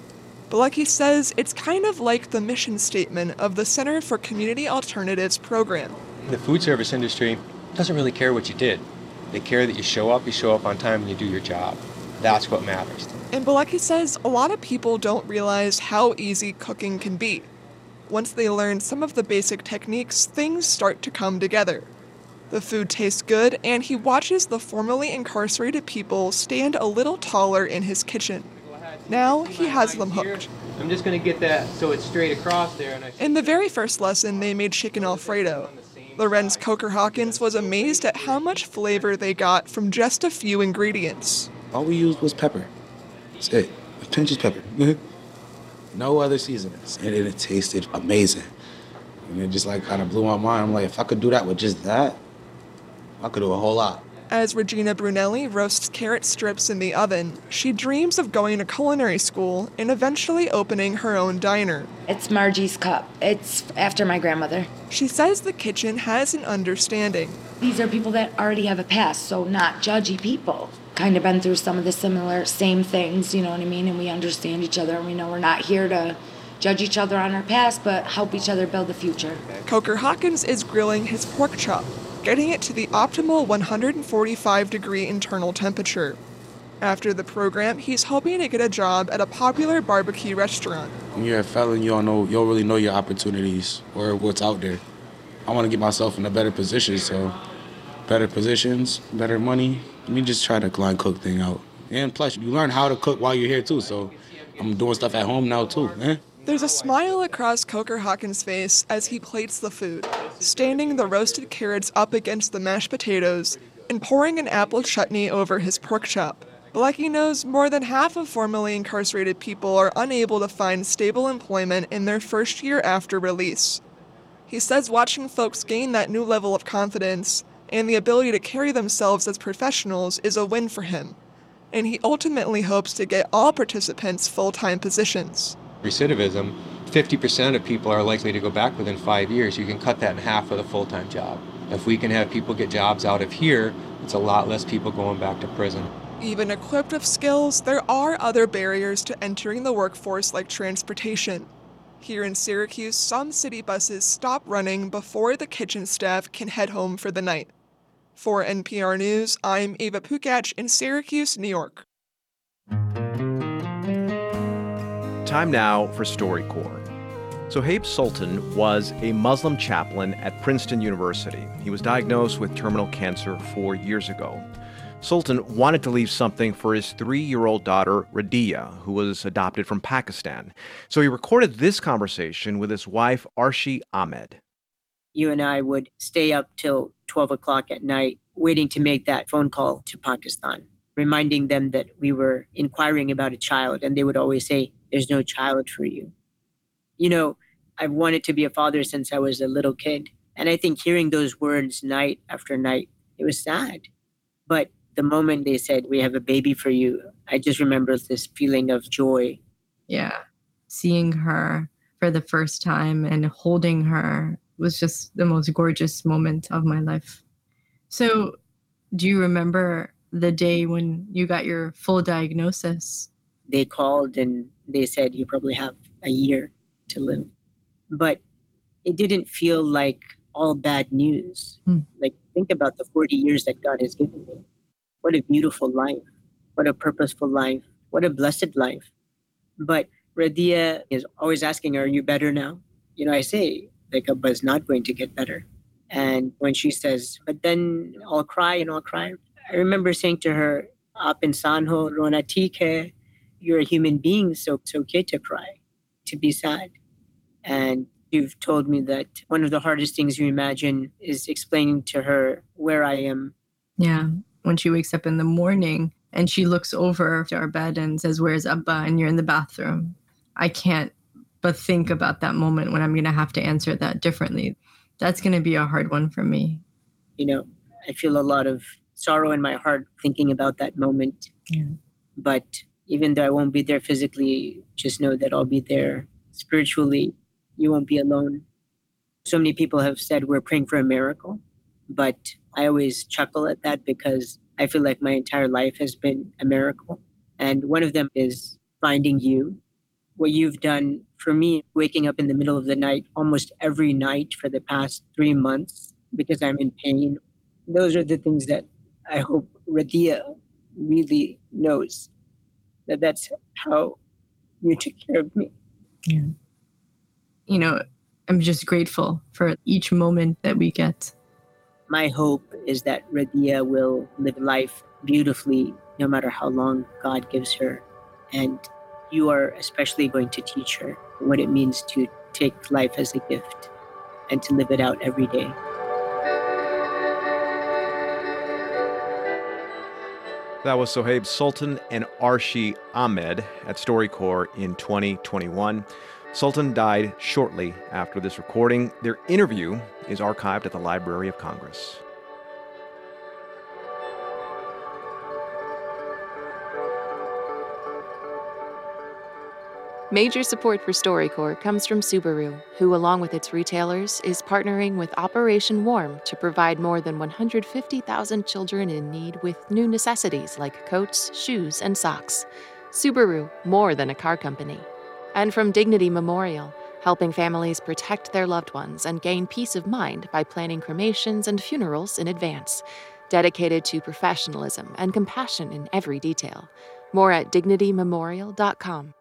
Bilecki says it's kind of like the mission statement of the Center for Community Alternatives program. The food service industry doesn't really care what you did. They care that you show up, you show up on time, and you do your job. That's what matters. And Bilecki says a lot of people don't realize how easy cooking can be. Once they learn some of the basic techniques, things start to come together. The food tastes good, and he watches the formerly incarcerated people stand a little taller in his kitchen. Now he has them hooked. I'm just going to get that so it's straight across there. In the very first lesson, they made chicken Alfredo. Lorenz Coker Hawkins was amazed at how much flavor they got from just a few ingredients. All we used was pepper. That's it. A pinch of pepper. Mm-hmm. no other seasonings. And it, it tasted amazing. And it just like kind of blew my mind. I'm like, if I could do that with just that, I could do a whole lot. As Regina Brunelli roasts carrot strips in the oven, she dreams of going to culinary school and eventually opening her own diner. It's Margie's Cup. It's after my grandmother. She says the kitchen has an understanding. These are people that already have a past, so not judgy people. Kind of been through some of the similar, same things, you know what I mean? And we understand each other and we know we're not here to judge each other on our past, but help each other build the future. Coker Hawkins is grilling his pork chop getting it to the optimal 145 degree internal temperature. After the program, he's hoping to get a job at a popular barbecue restaurant. When you're a felon, you don't know you don't really know your opportunities or what's out there. I want to get myself in a better position, so better positions, better money. Let me just try the line cook thing out. And plus, you learn how to cook while you're here too. So I'm doing stuff at home now too. Eh? There's a smile across Coker Hawkins' face as he plates the food, standing the roasted carrots up against the mashed potatoes and pouring an apple chutney over his pork chop. Bilecki knows more than half of formerly incarcerated people are unable to find stable employment in their first year after release. He says watching folks gain that new level of confidence and the ability to carry themselves as professionals is a win for him, and he ultimately hopes to get all participants full time positions recidivism, 50% of people are likely to go back within five years. You can cut that in half with a full time job. If we can have people get jobs out of here, it's a lot less people going back to prison. Even equipped with skills, there are other barriers to entering the workforce like transportation. Here in Syracuse, some city buses stop running before the kitchen staff can head home for the night. For NPR News, I'm Ava Pukach in Syracuse, New York. Time now for StoryCorps. Sohaib Sultan was a Muslim chaplain at Princeton University. He was diagnosed with terminal cancer four years ago. Sultan wanted to leave something for his three year old daughter, Radia, who was adopted from Pakistan. So he recorded this conversation with his wife, Arshi Ahmed. You and I would stay up till 12 o'clock at night waiting to make that phone call to Pakistan, reminding them that we were inquiring about a child. And they would always say, there's no child for you. You know, I've wanted to be a father since I was a little kid. And I think hearing those words night after night, it was sad. But the moment they said, We have a baby for you, I just remember this feeling of joy. Yeah. Seeing her for the first time and holding her was just the most gorgeous moment of my life. So, do you remember the day when you got your full diagnosis? They called and they said you probably have a year to live. But it didn't feel like all bad news. Mm. Like, think about the 40 years that God has given me. What a beautiful life. What a purposeful life. What a blessed life. But Radia is always asking, Are you better now? You know, I say, like, is not going to get better. And when she says, But then I'll cry and I'll cry, I remember saying to her, Aap insaan ho, rona you're a human being, so it's okay to cry, to be sad. And you've told me that one of the hardest things you imagine is explaining to her where I am. Yeah. When she wakes up in the morning and she looks over to our bed and says, Where's Abba? And you're in the bathroom. I can't but think about that moment when I'm going to have to answer that differently. That's going to be a hard one for me. You know, I feel a lot of sorrow in my heart thinking about that moment. Yeah. But even though I won't be there physically, just know that I'll be there spiritually. You won't be alone. So many people have said we're praying for a miracle, but I always chuckle at that because I feel like my entire life has been a miracle. And one of them is finding you. What you've done for me, waking up in the middle of the night almost every night for the past three months because I'm in pain. Those are the things that I hope Radia really knows that that's how you took care of me. Yeah. You know, I'm just grateful for each moment that we get. My hope is that Radia will live life beautifully no matter how long God gives her. And you are especially going to teach her what it means to take life as a gift and to live it out every day. That was Sohaib Sultan and Arshi Ahmed at StoryCorps in 2021. Sultan died shortly after this recording. Their interview is archived at the Library of Congress. Major support for StoryCorps comes from Subaru, who, along with its retailers, is partnering with Operation Warm to provide more than 150,000 children in need with new necessities like coats, shoes, and socks. Subaru, more than a car company. And from Dignity Memorial, helping families protect their loved ones and gain peace of mind by planning cremations and funerals in advance. Dedicated to professionalism and compassion in every detail. More at dignitymemorial.com.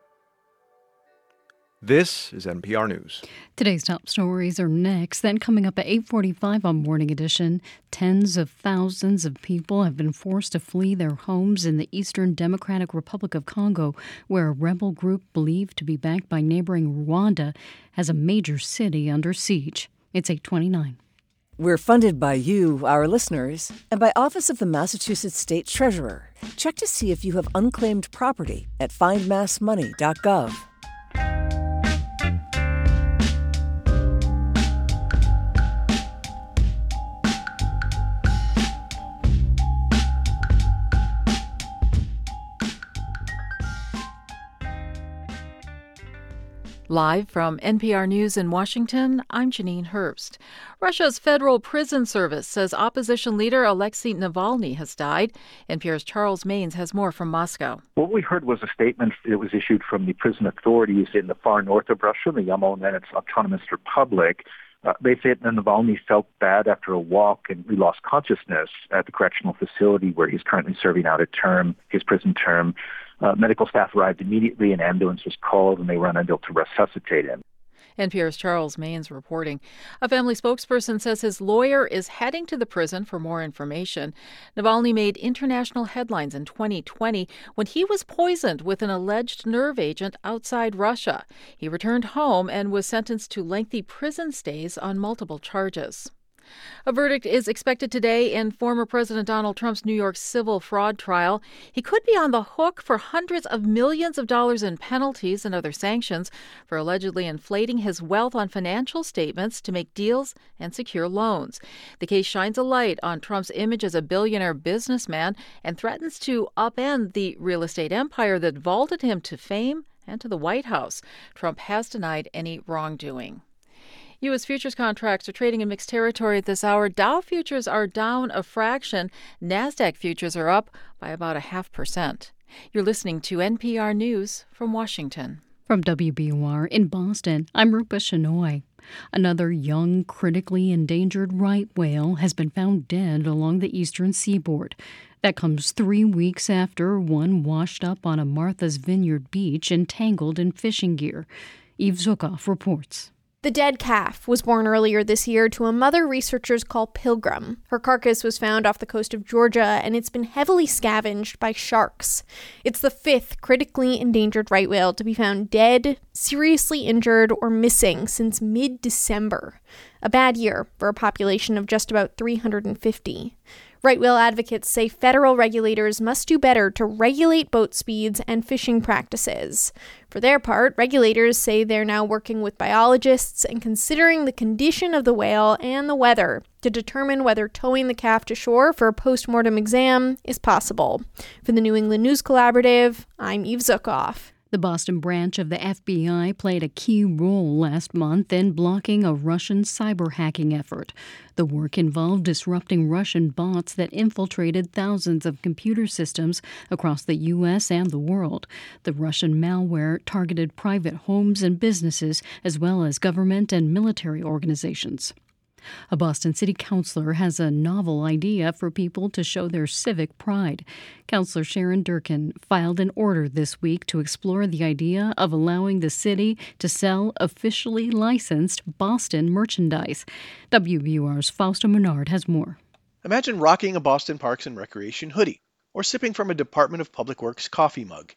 This is NPR News. Today's top stories are next. Then coming up at 8:45 on Morning Edition, tens of thousands of people have been forced to flee their homes in the Eastern Democratic Republic of Congo, where a rebel group believed to be backed by neighboring Rwanda has a major city under siege. It's 8:29. We're funded by you, our listeners, and by Office of the Massachusetts State Treasurer. Check to see if you have unclaimed property at findmassmoney.gov. Live from NPR News in Washington, I'm Janine Herbst. Russia's Federal Prison Service says opposition leader Alexei Navalny has died. NPR's Charles Maynes has more from Moscow. What we heard was a statement that was issued from the prison authorities in the far north of Russia, the Yamal Nenets Autonomous Republic. Uh, they said that Navalny felt bad after a walk and he lost consciousness at the correctional facility where he's currently serving out a term, his prison term. Uh, medical staff arrived immediately, an ambulance was called, and they were unable to resuscitate him. NPR's Charles Maynes reporting. A family spokesperson says his lawyer is heading to the prison for more information. Navalny made international headlines in 2020 when he was poisoned with an alleged nerve agent outside Russia. He returned home and was sentenced to lengthy prison stays on multiple charges. A verdict is expected today in former President Donald Trump's New York civil fraud trial. He could be on the hook for hundreds of millions of dollars in penalties and other sanctions for allegedly inflating his wealth on financial statements to make deals and secure loans. The case shines a light on Trump's image as a billionaire businessman and threatens to upend the real estate empire that vaulted him to fame and to the White House. Trump has denied any wrongdoing. U.S. futures contracts are trading in mixed territory at this hour. Dow futures are down a fraction. NASDAQ futures are up by about a half percent. You're listening to NPR News from Washington. From WBUR in Boston, I'm Rupa Shenoy. Another young, critically endangered right whale has been found dead along the eastern seaboard. That comes three weeks after one washed up on a Martha's Vineyard beach entangled in fishing gear. Eve Zuckoff reports. The dead calf was born earlier this year to a mother researchers call Pilgrim. Her carcass was found off the coast of Georgia and it's been heavily scavenged by sharks. It's the fifth critically endangered right whale to be found dead, seriously injured, or missing since mid December. A bad year for a population of just about 350. Right whale advocates say federal regulators must do better to regulate boat speeds and fishing practices. For their part, regulators say they're now working with biologists and considering the condition of the whale and the weather to determine whether towing the calf to shore for a post mortem exam is possible. For the New England News Collaborative, I'm Eve Zuckoff. The Boston branch of the FBI played a key role last month in blocking a Russian cyber hacking effort. The work involved disrupting Russian bots that infiltrated thousands of computer systems across the U.S. and the world. The Russian malware targeted private homes and businesses, as well as government and military organizations. A Boston City councilor has a novel idea for people to show their civic pride. Councilor Sharon Durkin filed an order this week to explore the idea of allowing the city to sell officially licensed Boston merchandise. WBUR's Fausto Menard has more. Imagine rocking a Boston Parks and Recreation hoodie or sipping from a Department of Public Works coffee mug.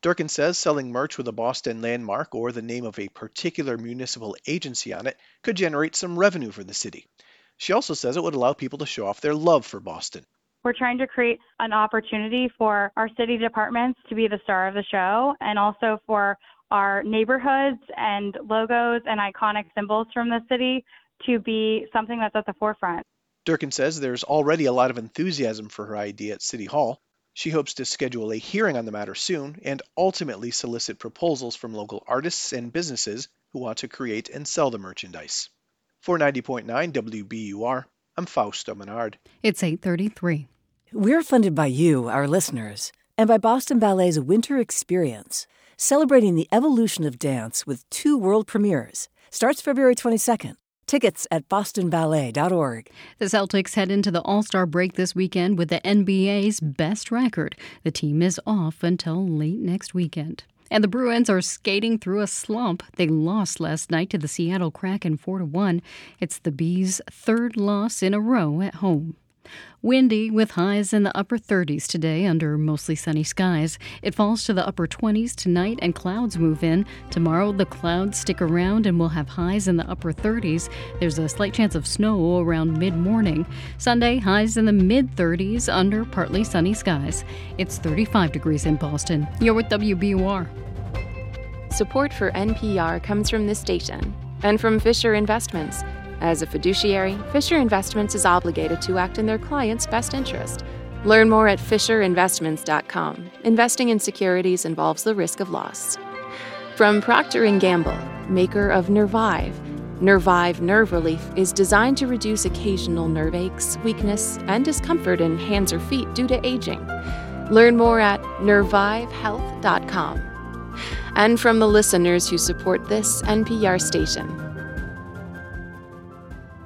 Durkin says selling merch with a Boston landmark or the name of a particular municipal agency on it could generate some revenue for the city. She also says it would allow people to show off their love for Boston. We're trying to create an opportunity for our city departments to be the star of the show and also for our neighborhoods and logos and iconic symbols from the city to be something that's at the forefront. Durkin says there's already a lot of enthusiasm for her idea at City Hall. She hopes to schedule a hearing on the matter soon and ultimately solicit proposals from local artists and businesses who want to create and sell the merchandise. For 90.9 WBUR, I'm Fausto Menard. It's 833. We're funded by you, our listeners, and by Boston Ballet's Winter Experience, celebrating the evolution of dance with two world premieres. Starts February 22nd. Tickets at bostonballet.org. The Celtics head into the All Star break this weekend with the NBA's best record. The team is off until late next weekend. And the Bruins are skating through a slump. They lost last night to the Seattle Kraken 4 1. It's the Bees' third loss in a row at home. Windy with highs in the upper 30s today under mostly sunny skies. It falls to the upper 20s tonight and clouds move in. Tomorrow the clouds stick around and we'll have highs in the upper 30s. There's a slight chance of snow around mid morning. Sunday highs in the mid 30s under partly sunny skies. It's 35 degrees in Boston. You're with WBUR. Support for NPR comes from this station and from Fisher Investments as a fiduciary, Fisher Investments is obligated to act in their client's best interest. Learn more at fisherinvestments.com. Investing in securities involves the risk of loss. From Procter & Gamble, maker of Nervive, Nervive Nerve Relief is designed to reduce occasional nerve aches, weakness, and discomfort in hands or feet due to aging. Learn more at nervivehealth.com. And from the listeners who support this NPR station.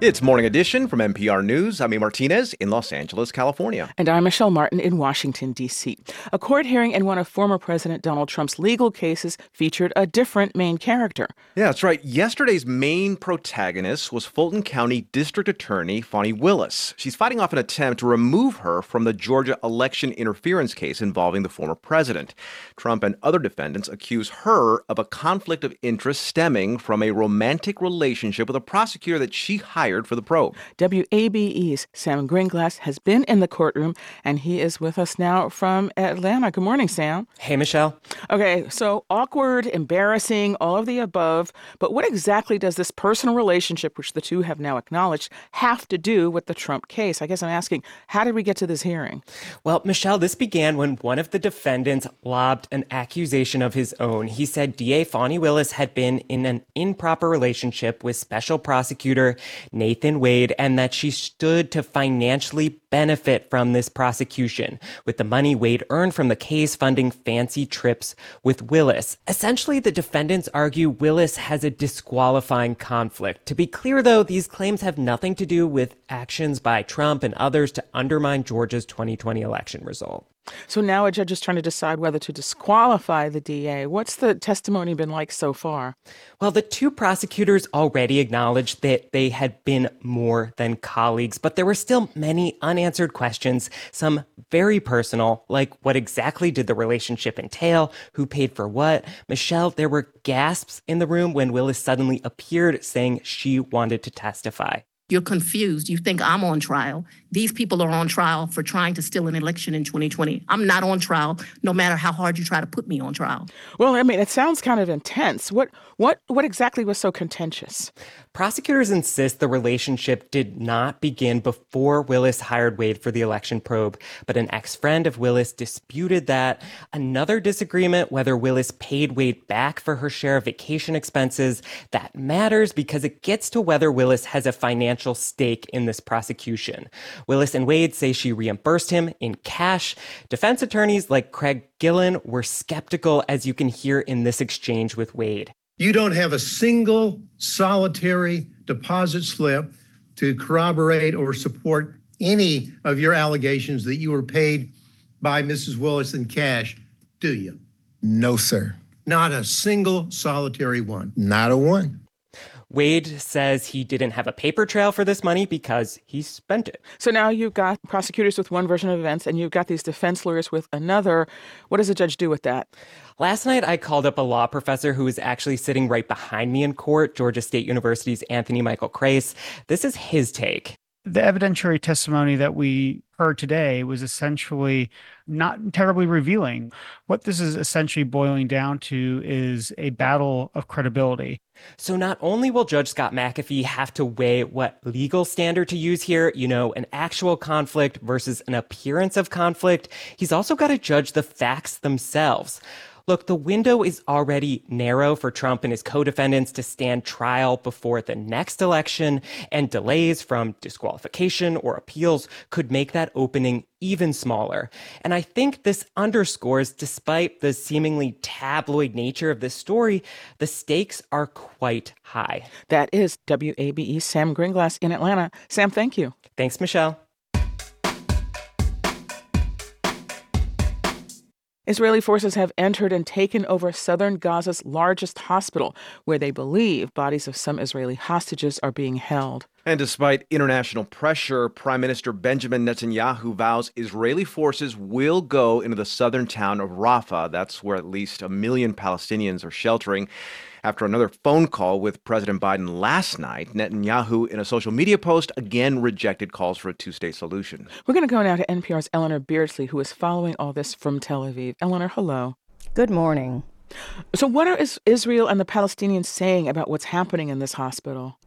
It's Morning Edition from NPR News. I'm A. Martinez in Los Angeles, California. And I'm Michelle Martin in Washington, D.C. A court hearing in one of former President Donald Trump's legal cases featured a different main character. Yeah, that's right. Yesterday's main protagonist was Fulton County District Attorney Fani Willis. She's fighting off an attempt to remove her from the Georgia election interference case involving the former president. Trump and other defendants accuse her of a conflict of interest stemming from a romantic relationship with a prosecutor that she hired for the probe. WABE's Sam Gringlas has been in the courtroom, and he is with us now from Atlanta. Good morning, Sam. Hey, Michelle. Okay, so awkward, embarrassing, all of the above. But what exactly does this personal relationship, which the two have now acknowledged, have to do with the Trump case? I guess I'm asking, how did we get to this hearing? Well, Michelle, this began when one of the defendants lobbed an accusation of his own. He said DA Fani Willis had been in an improper relationship with special prosecutor Nathan Wade and that she stood to financially benefit from this prosecution, with the money Wade earned from the case funding fancy trips with Willis. Essentially, the defendants argue Willis has a disqualifying conflict. To be clear, though, these claims have nothing to do with actions by Trump and others to undermine Georgia's 2020 election result. So now a judge is trying to decide whether to disqualify the DA. What's the testimony been like so far? Well, the two prosecutors already acknowledged that they had been more than colleagues, but there were still many unanswered questions, some very personal, like what exactly did the relationship entail? Who paid for what? Michelle, there were gasps in the room when Willis suddenly appeared saying she wanted to testify. You're confused. You think I'm on trial. These people are on trial for trying to steal an election in 2020. I'm not on trial, no matter how hard you try to put me on trial. Well, I mean, it sounds kind of intense. What what what exactly was so contentious? Prosecutors insist the relationship did not begin before Willis hired Wade for the election probe, but an ex-friend of Willis disputed that. Another disagreement whether Willis paid Wade back for her share of vacation expenses. That matters because it gets to whether Willis has a financial stake in this prosecution. Willis and Wade say she reimbursed him in cash. Defense attorneys like Craig Gillen were skeptical, as you can hear in this exchange with Wade. You don't have a single solitary deposit slip to corroborate or support any of your allegations that you were paid by Mrs. Willis in cash, do you? No, sir. Not a single solitary one. Not a one. Wade says he didn't have a paper trail for this money because he spent it. So now you've got prosecutors with one version of events and you've got these defense lawyers with another. What does a judge do with that? Last night, I called up a law professor who was actually sitting right behind me in court, Georgia State University's Anthony Michael Kreis. This is his take. The evidentiary testimony that we heard today was essentially not terribly revealing. What this is essentially boiling down to is a battle of credibility. So, not only will Judge Scott McAfee have to weigh what legal standard to use here, you know, an actual conflict versus an appearance of conflict, he's also got to judge the facts themselves. Look, the window is already narrow for Trump and his co defendants to stand trial before the next election, and delays from disqualification or appeals could make that opening even smaller. And I think this underscores, despite the seemingly tabloid nature of this story, the stakes are quite high. That is WABE Sam Gringlas in Atlanta. Sam, thank you. Thanks, Michelle. Israeli forces have entered and taken over southern Gaza's largest hospital, where they believe bodies of some Israeli hostages are being held. And despite international pressure, Prime Minister Benjamin Netanyahu vows Israeli forces will go into the southern town of Rafah. That's where at least a million Palestinians are sheltering. After another phone call with President Biden last night, Netanyahu, in a social media post, again rejected calls for a two state solution. We're going to go now to NPR's Eleanor Beardsley, who is following all this from Tel Aviv. Eleanor, hello. Good morning. So, what are Israel and the Palestinians saying about what's happening in this hospital?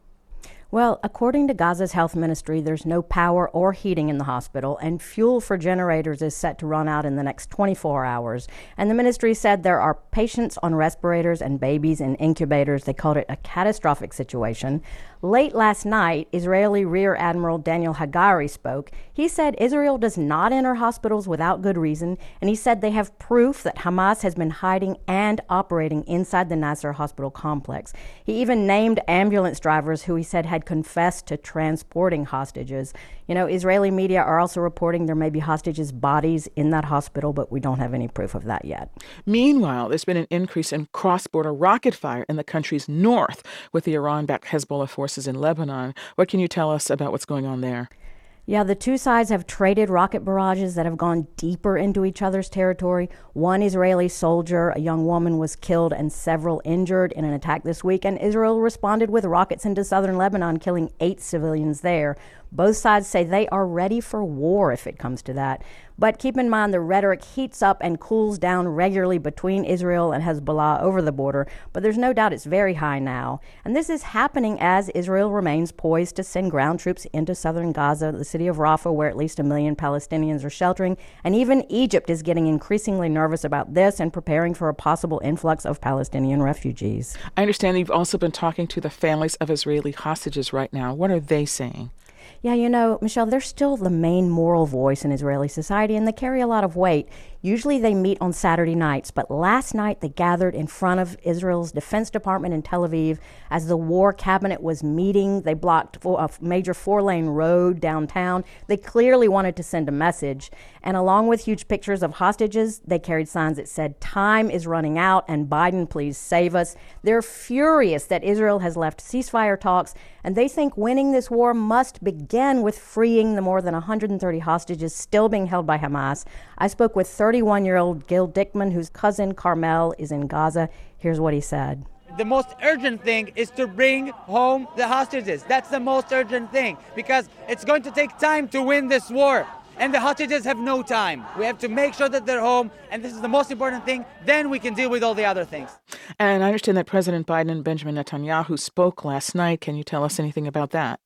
Well, according to Gaza's health ministry, there's no power or heating in the hospital, and fuel for generators is set to run out in the next 24 hours. And the ministry said there are patients on respirators and babies in incubators. They called it a catastrophic situation. Late last night, Israeli Rear Admiral Daniel Hagari spoke. He said Israel does not enter hospitals without good reason, and he said they have proof that Hamas has been hiding and operating inside the Nasser hospital complex. He even named ambulance drivers who he said had confessed to transporting hostages. You know, Israeli media are also reporting there may be hostages' bodies in that hospital, but we don't have any proof of that yet. Meanwhile, there's been an increase in cross border rocket fire in the country's north with the Iran backed Hezbollah forces in Lebanon. What can you tell us about what's going on there? Yeah, the two sides have traded rocket barrages that have gone deeper into each other's territory. One Israeli soldier, a young woman, was killed and several injured in an attack this week, and Israel responded with rockets into southern Lebanon, killing eight civilians there. Both sides say they are ready for war if it comes to that. But keep in mind the rhetoric heats up and cools down regularly between Israel and Hezbollah over the border, but there's no doubt it's very high now. And this is happening as Israel remains poised to send ground troops into southern Gaza, the city of Rafah, where at least a million Palestinians are sheltering. And even Egypt is getting increasingly nervous about this and preparing for a possible influx of Palestinian refugees. I understand you've also been talking to the families of Israeli hostages right now. What are they saying? Yeah, you know, Michelle, they're still the main moral voice in Israeli society and they carry a lot of weight. Usually they meet on Saturday nights, but last night they gathered in front of Israel's Defense Department in Tel Aviv as the war cabinet was meeting. They blocked a major four lane road downtown. They clearly wanted to send a message. And along with huge pictures of hostages, they carried signs that said, Time is running out and Biden, please save us. They're furious that Israel has left ceasefire talks, and they think winning this war must begin with freeing the more than 130 hostages still being held by Hamas. I spoke with 30 31 year old Gil Dickman, whose cousin Carmel is in Gaza. Here's what he said. The most urgent thing is to bring home the hostages. That's the most urgent thing because it's going to take time to win this war. And the hostages have no time. We have to make sure that they're home, and this is the most important thing. Then we can deal with all the other things. And I understand that President Biden and Benjamin Netanyahu spoke last night. Can you tell us anything about that?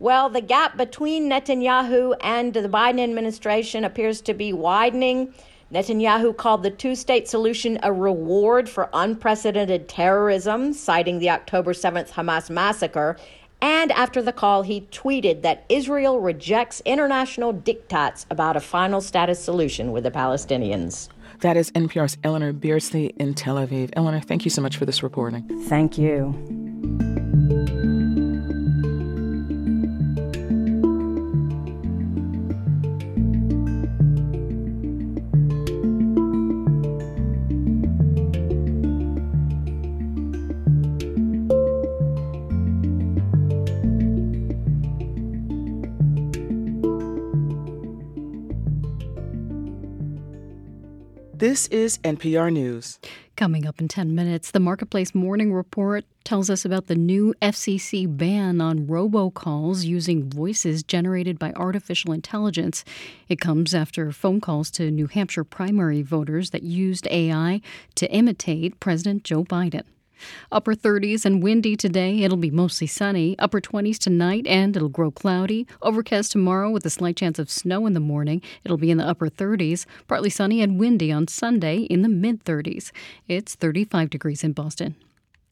Well, the gap between Netanyahu and the Biden administration appears to be widening. Netanyahu called the two state solution a reward for unprecedented terrorism, citing the October 7th Hamas massacre. And after the call, he tweeted that Israel rejects international diktats about a final status solution with the Palestinians. That is NPR's Eleanor Beardsley in Tel Aviv. Eleanor, thank you so much for this reporting. Thank you. This is NPR News. Coming up in 10 minutes, the Marketplace Morning Report tells us about the new FCC ban on robocalls using voices generated by artificial intelligence. It comes after phone calls to New Hampshire primary voters that used AI to imitate President Joe Biden. Upper 30s and windy today. It'll be mostly sunny. Upper 20s tonight and it'll grow cloudy. Overcast tomorrow with a slight chance of snow in the morning. It'll be in the upper 30s. Partly sunny and windy on Sunday in the mid 30s. It's 35 degrees in Boston.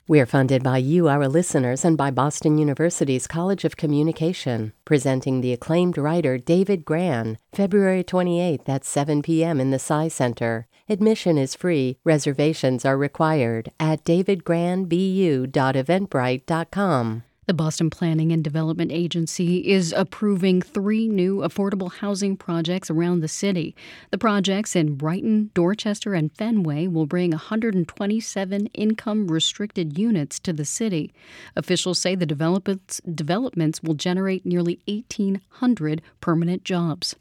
We're funded by you, our listeners, and by Boston University's College of Communication, presenting the acclaimed writer David Grann, February 28th at 7 p.m. in the Sci Center. Admission is free. Reservations are required at davidgrannbu.eventbrite.com. The Boston Planning and Development Agency is approving three new affordable housing projects around the city. The projects in Brighton, Dorchester, and Fenway will bring 127 income restricted units to the city. Officials say the developments, developments will generate nearly 1,800 permanent jobs.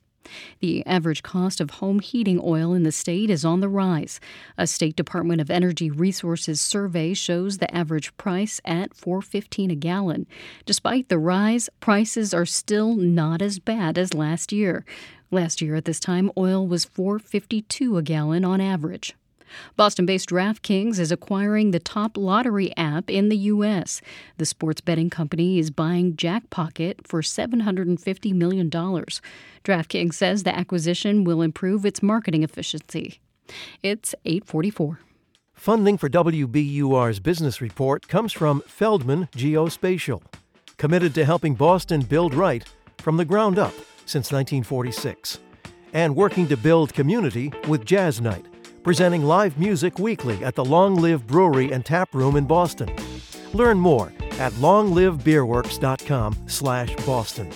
The average cost of home heating oil in the state is on the rise. A State Department of Energy Resources survey shows the average price at 4.15 a gallon. Despite the rise, prices are still not as bad as last year. Last year at this time, oil was 4.52 a gallon on average. Boston based DraftKings is acquiring the top lottery app in the U.S. The sports betting company is buying Jackpocket for $750 million. DraftKings says the acquisition will improve its marketing efficiency. It's 844. Funding for WBUR's business report comes from Feldman Geospatial, committed to helping Boston build right from the ground up since 1946, and working to build community with Jazz Night presenting live music weekly at the Long Live Brewery and Tap Room in Boston. Learn more at longlivebeerworks.com/boston.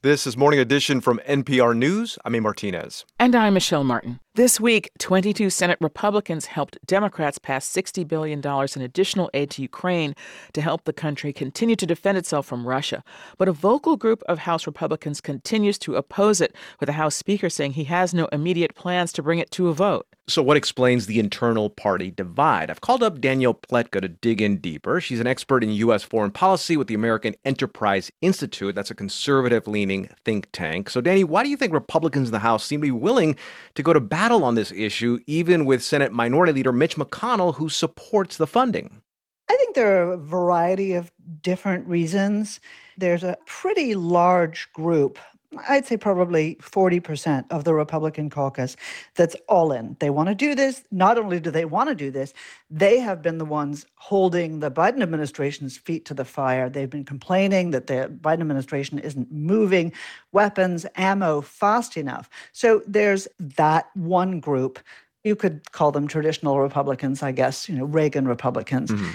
This is Morning Edition from NPR News. I'm A. Martinez. And I'm Michelle Martin. This week, 22 Senate Republicans helped Democrats pass $60 billion in additional aid to Ukraine to help the country continue to defend itself from Russia. But a vocal group of House Republicans continues to oppose it, with the House Speaker saying he has no immediate plans to bring it to a vote. So, what explains the internal party divide? I've called up Danielle Pletka to dig in deeper. She's an expert in U.S. foreign policy with the American Enterprise Institute. That's a conservative leaning think tank. So, Dany, why do you think Republicans in the House seem to be willing to go to battle on this issue, even with Senate Minority Leader Mitch McConnell, who supports the funding? I think there are a variety of different reasons. There's a pretty large group I'd say probably 40% of the Republican caucus that's all in. They want to do this. Not only do they want to do this, they have been the ones holding the Biden administration's feet to the fire. They've been complaining that the Biden administration isn't moving weapons, ammo fast enough. So there's that one group. You could call them traditional Republicans, I guess, you know, Reagan Republicans. Mm-hmm.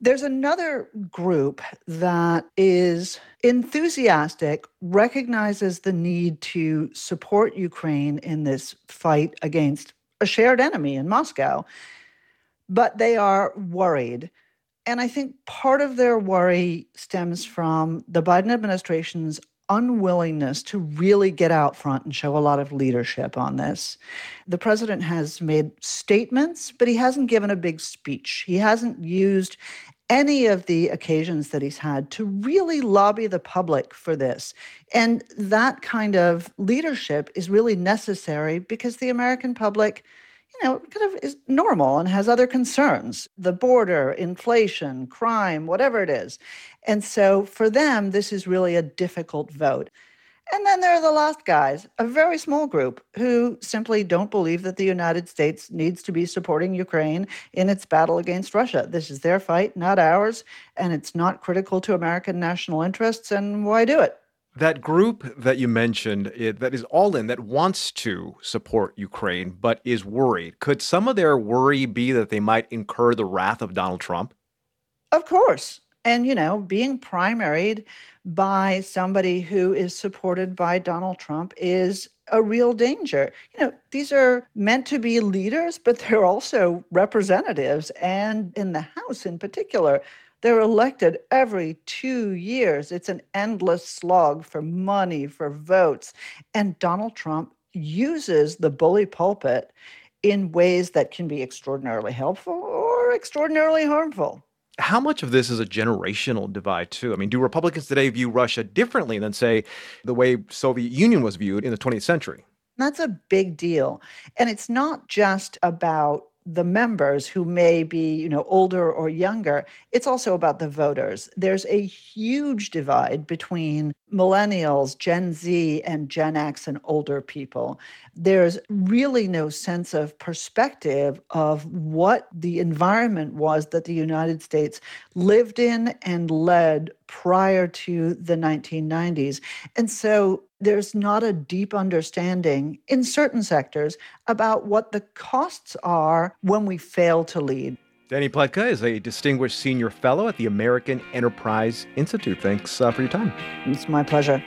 There's another group that is enthusiastic, recognizes the need to support Ukraine in this fight against a shared enemy in Moscow, but they are worried. And I think part of their worry stems from the Biden administration's unwillingness to really get out front and show a lot of leadership on this. The president has made statements, but he hasn't given a big speech. He hasn't used any of the occasions that he's had to really lobby the public for this. And that kind of leadership is really necessary because the American public, you know, kind of is normal and has other concerns the border, inflation, crime, whatever it is. And so for them, this is really a difficult vote. And then there are the last guys, a very small group who simply don't believe that the United States needs to be supporting Ukraine in its battle against Russia. This is their fight, not ours, and it's not critical to American national interests, and why do it? That group that you mentioned it, that is all in, that wants to support Ukraine but is worried, could some of their worry be that they might incur the wrath of Donald Trump? Of course. And, you know, being primaried by somebody who is supported by Donald Trump is a real danger. You know, these are meant to be leaders, but they're also representatives. And in the House in particular, they're elected every two years. It's an endless slog for money, for votes. And Donald Trump uses the bully pulpit in ways that can be extraordinarily helpful or extraordinarily harmful. How much of this is a generational divide too? I mean, do Republicans today view Russia differently than say the way Soviet Union was viewed in the 20th century? That's a big deal. And it's not just about the members who may be, you know, older or younger, it's also about the voters. There's a huge divide between millennials, Gen Z, and Gen X and older people. There's really no sense of perspective of what the environment was that the United States lived in and led prior to the 1990s. And so there's not a deep understanding in certain sectors about what the costs are when we fail to lead. Dany Pletka is a distinguished senior fellow at the American Enterprise Institute. Thanks uh, for your time. It's my pleasure.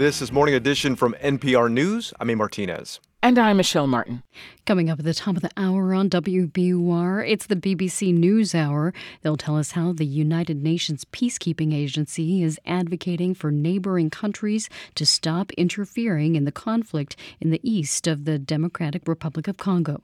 This is Morning Edition from NPR News. I'm A. Martinez. And I'm Michelle Martin. Coming up at the top of the hour on WBUR, it's the BBC News Hour. They'll tell us how the United Nations Peacekeeping Agency is advocating for neighboring countries to stop interfering in the conflict in the east of the Democratic Republic of Congo.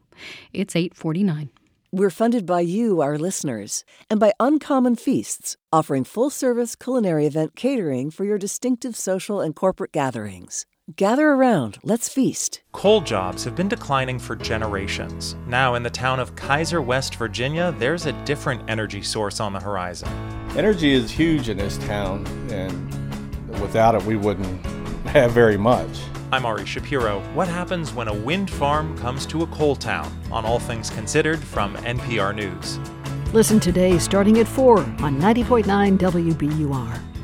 It's 849. We're funded by you, our listeners, and by Uncommon Feasts, offering full service culinary event catering for your distinctive social and corporate gatherings. Gather around, let's feast. Coal jobs have been declining for generations. Now, in the town of Keyser, West Virginia, there's a different energy source on the horizon. Energy is huge in this town, and without it, we wouldn't have very much. I'm Ari Shapiro. What happens when a wind farm comes to a coal town? On All Things Considered from NPR News. Listen today starting at 4 on 90.9 WBUR.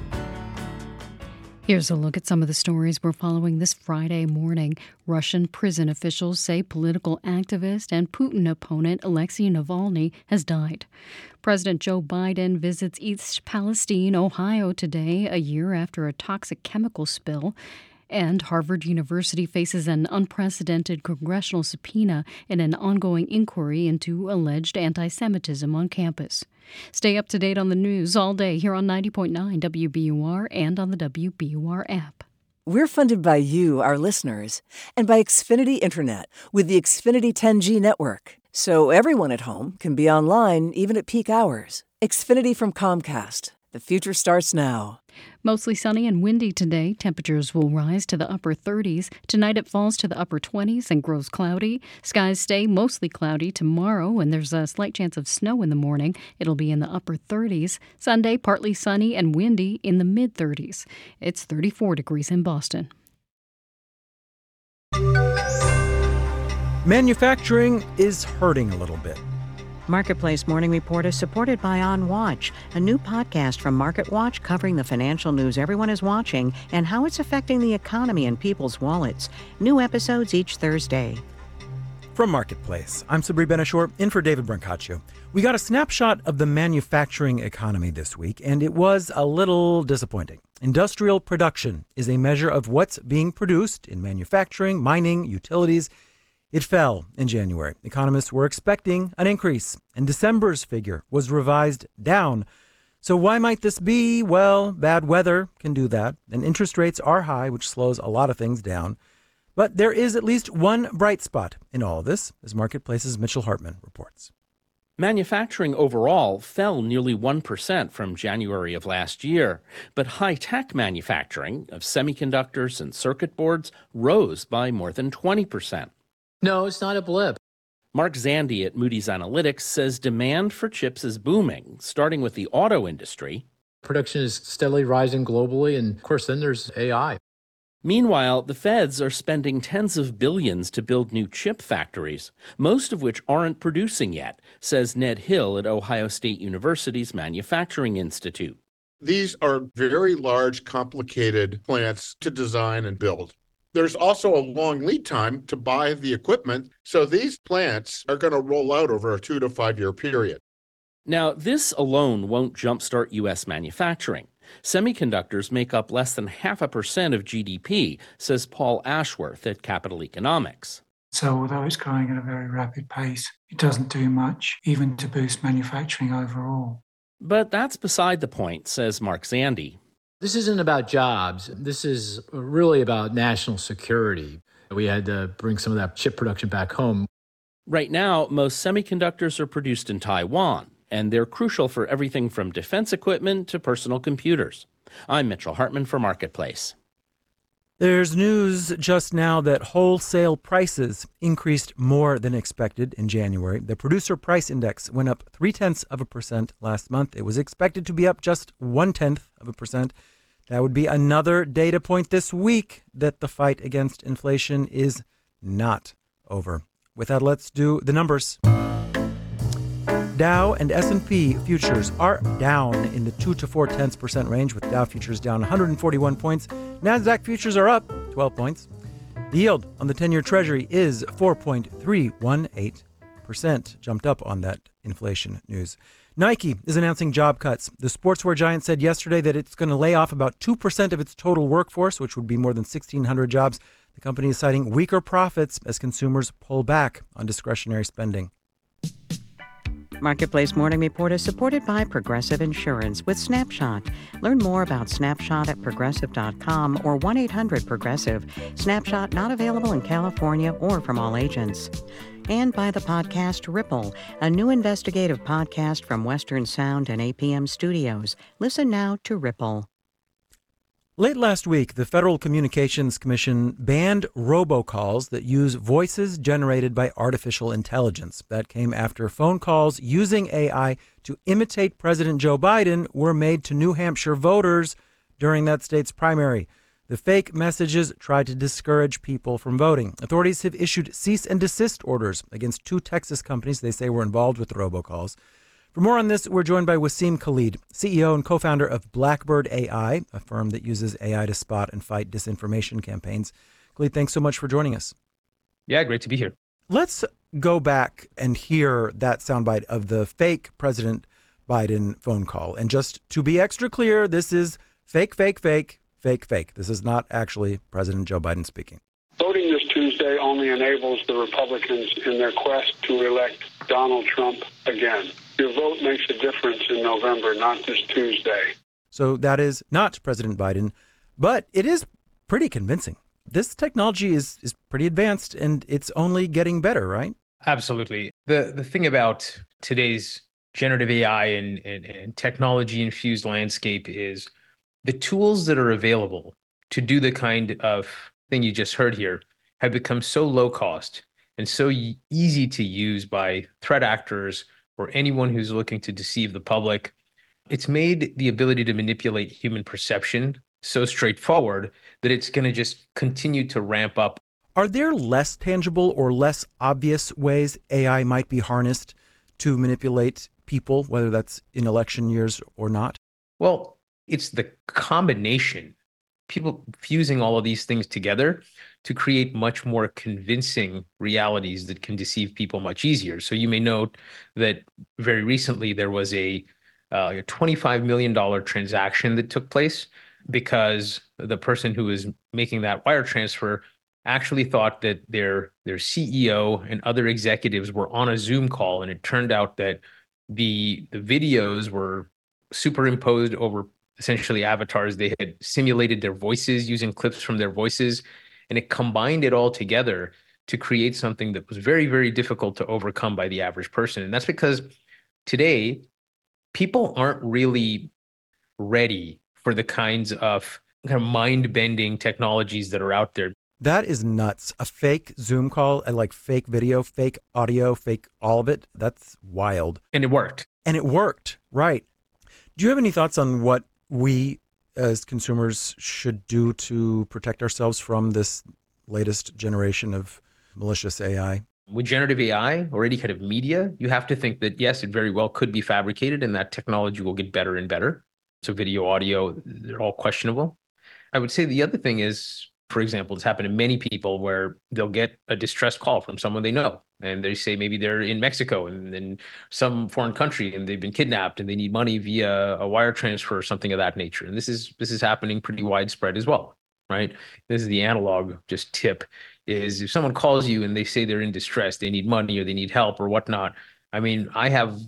Here's a look at some of the stories we're following this Friday morning. Russian prison officials say political activist and Putin opponent Alexei Navalny has died. President Joe Biden visits East Palestine, Ohio today, a year after a toxic chemical spill. And Harvard University faces an unprecedented congressional subpoena in an ongoing inquiry into alleged anti Semitism on campus. Stay up to date on the news all day here on 90.9 WBUR and on the WBUR app. We're funded by you, our listeners, and by Xfinity Internet with the Xfinity 10G network. So everyone at home can be online even at peak hours. Xfinity from Comcast. The future starts now. Mostly sunny and windy today. Temperatures will rise to the upper 30s. Tonight it falls to the upper 20s and grows cloudy. Skies stay mostly cloudy tomorrow, and there's a slight chance of snow in the morning. It'll be in the upper 30s. Sunday, partly sunny and windy in the mid 30s. It's 34 degrees in Boston. Manufacturing is hurting a little bit. Marketplace Morning Report is supported by On Watch, a new podcast from Market Watch covering the financial news everyone is watching and how it's affecting the economy and people's wallets. New episodes each Thursday. From Marketplace, I'm Sabri Ben-Achour, in for David Brancaccio. We got a snapshot of the manufacturing economy this week, and it was a little disappointing. Industrial production is a measure of what's being produced in manufacturing, mining, utilities, it fell in January. Economists were expecting an increase, and December's figure was revised down. So, why might this be? Well, bad weather can do that, and interest rates are high, which slows a lot of things down. But there is at least one bright spot in all this, as Marketplace's Mitchell Hartman reports. Manufacturing overall fell nearly 1% from January of last year, but high tech manufacturing of semiconductors and circuit boards rose by more than 20%. No, it's not a blip. Mark Zandi at Moody's Analytics says demand for chips is booming, starting with the auto industry. Production is steadily rising globally, and of course, then there's AI. Meanwhile, the feds are spending tens of billions to build new chip factories, most of which aren't producing yet, says Ned Hill at Ohio State University's Manufacturing Institute. These are very large, complicated plants to design and build. There's also a long lead time to buy the equipment. So these plants are going to roll out over a two to five year period. Now, this alone won't jumpstart U.S. manufacturing. Semiconductors make up less than half a percent of GDP, says Paul Ashworth at Capital Economics. So, although it's growing at a very rapid pace, it doesn't do much, even to boost manufacturing overall. But that's beside the point, says Mark Zandi. This isn't about jobs. This is really about national security. We had to bring some of that chip production back home. Right now, most semiconductors are produced in Taiwan, and they're crucial for everything from defense equipment to personal computers. I'm Mitchell Hartman for Marketplace. There's news just now that wholesale prices increased more than expected in January. The producer price index went up three tenths of a percent last month. It was expected to be up just one tenth of a percent. That would be another data point this week that the fight against inflation is not over. With that, let's do the numbers. Dow and S&P futures are down in the 2 to 4 tenths percent range with Dow futures down 141 points. Nasdaq futures are up 12 points. The yield on the 10-year treasury is 4.318%, jumped up on that inflation news. Nike is announcing job cuts. The sportswear giant said yesterday that it's going to lay off about 2% of its total workforce, which would be more than 1,600 jobs. The company is citing weaker profits as consumers pull back on discretionary spending. Marketplace Morning Report is supported by Progressive Insurance with Snapshot. Learn more about Snapshot at progressive.com or 1 800 Progressive. Snapshot not available in California or from all agents. And by the podcast Ripple, a new investigative podcast from Western Sound and APM Studios. Listen now to Ripple. Late last week, the Federal Communications Commission banned robocalls that use voices generated by artificial intelligence. That came after phone calls using AI to imitate President Joe Biden were made to New Hampshire voters during that state's primary. The fake messages tried to discourage people from voting. Authorities have issued cease and desist orders against two Texas companies they say were involved with the robocalls. For more on this, we're joined by Wasim Khalid, CEO and co founder of Blackbird AI, a firm that uses AI to spot and fight disinformation campaigns. Khalid, thanks so much for joining us. Yeah, great to be here. Let's go back and hear that soundbite of the fake President Biden phone call. And just to be extra clear, this is fake, fake, fake, fake, fake. This is not actually President Joe Biden speaking. Voting this Tuesday only enables the Republicans in their quest to elect Donald Trump again. Your vote makes a difference in November, not this Tuesday. So that is not President Biden, but it is pretty convincing. This technology is, is pretty advanced and it's only getting better, right? Absolutely. The the thing about today's generative AI and, and, and technology infused landscape is the tools that are available to do the kind of thing you just heard here have become so low cost and so easy to use by threat actors or anyone who's looking to deceive the public. It's made the ability to manipulate human perception so straightforward that it's going to just continue to ramp up. Are there less tangible or less obvious ways AI might be harnessed to manipulate people, whether that's in election years or not? Well, it's the combination, people fusing all of these things together to create much more convincing realities that can deceive people much easier. So you may note that very recently there was a, uh, a $25 million transaction that took place because the person who was making that wire transfer actually thought that their their CEO and other executives were on a Zoom call, and it turned out that the the videos were superimposed over essentially avatars. They had simulated their voices using clips from their voices, and it combined it all together to create something that was very, very difficult to overcome by the average person. And that's because today, people aren't really ready for the kinds of kind of mind bending technologies that are out there. That is nuts. A fake Zoom call and like fake video, fake audio, fake all of it. That's wild. And it worked. And it worked. Right. Do you have any thoughts on what we as consumers should do to protect ourselves from this latest generation of malicious AI? With generative AI or any kind of media, you have to think that yes, it very well could be fabricated and that technology will get better and better. So, video, audio, they're all questionable. I would say the other thing is for example, it's happened to many people where they'll get a distressed call from someone they know. And they say maybe they're in Mexico and in some foreign country and they've been kidnapped and they need money via a wire transfer or something of that nature. And this is this is happening pretty widespread as well, right? This is the analog just tip is if someone calls you and they say they're in distress, they need money or they need help or whatnot. I mean, I have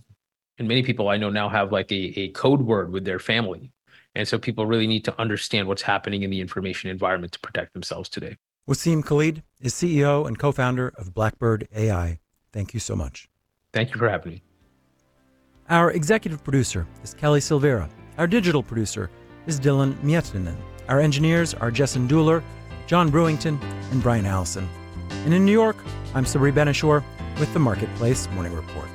and many people I know now have like a, a code word with their family and so people really need to understand what's happening in the information environment to protect themselves today. Wasim Khalid is CEO and co founder of Blackbird AI. Thank you so much. Thank you for having me. Our executive producer is Kelly Silvera. Our digital producer is Dylan Miettinen. Our engineers are Jessen Dueller, John Brewington, and Brian Allison. And in New York, I'm Sabri Ben-Achour with the Marketplace Morning Report.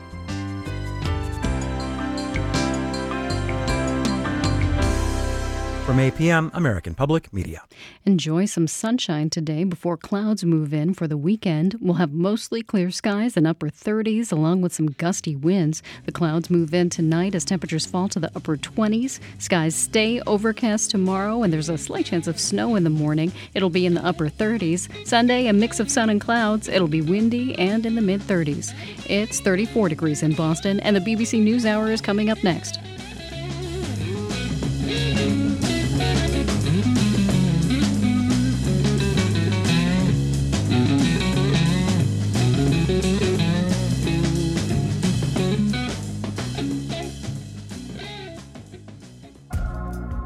From APM, American Public Media. Enjoy some sunshine today before clouds move in for the weekend. We'll have mostly clear skies and upper 30s, along with some gusty winds. The clouds move in tonight as temperatures fall to the upper 20s. Skies stay overcast tomorrow, and there's a slight chance of snow in the morning. It'll be in the upper 30s. Sunday, a mix of sun and clouds. It'll be windy and in the mid 30s. It's 34 degrees in Boston, and the BBC News Hour is coming up next.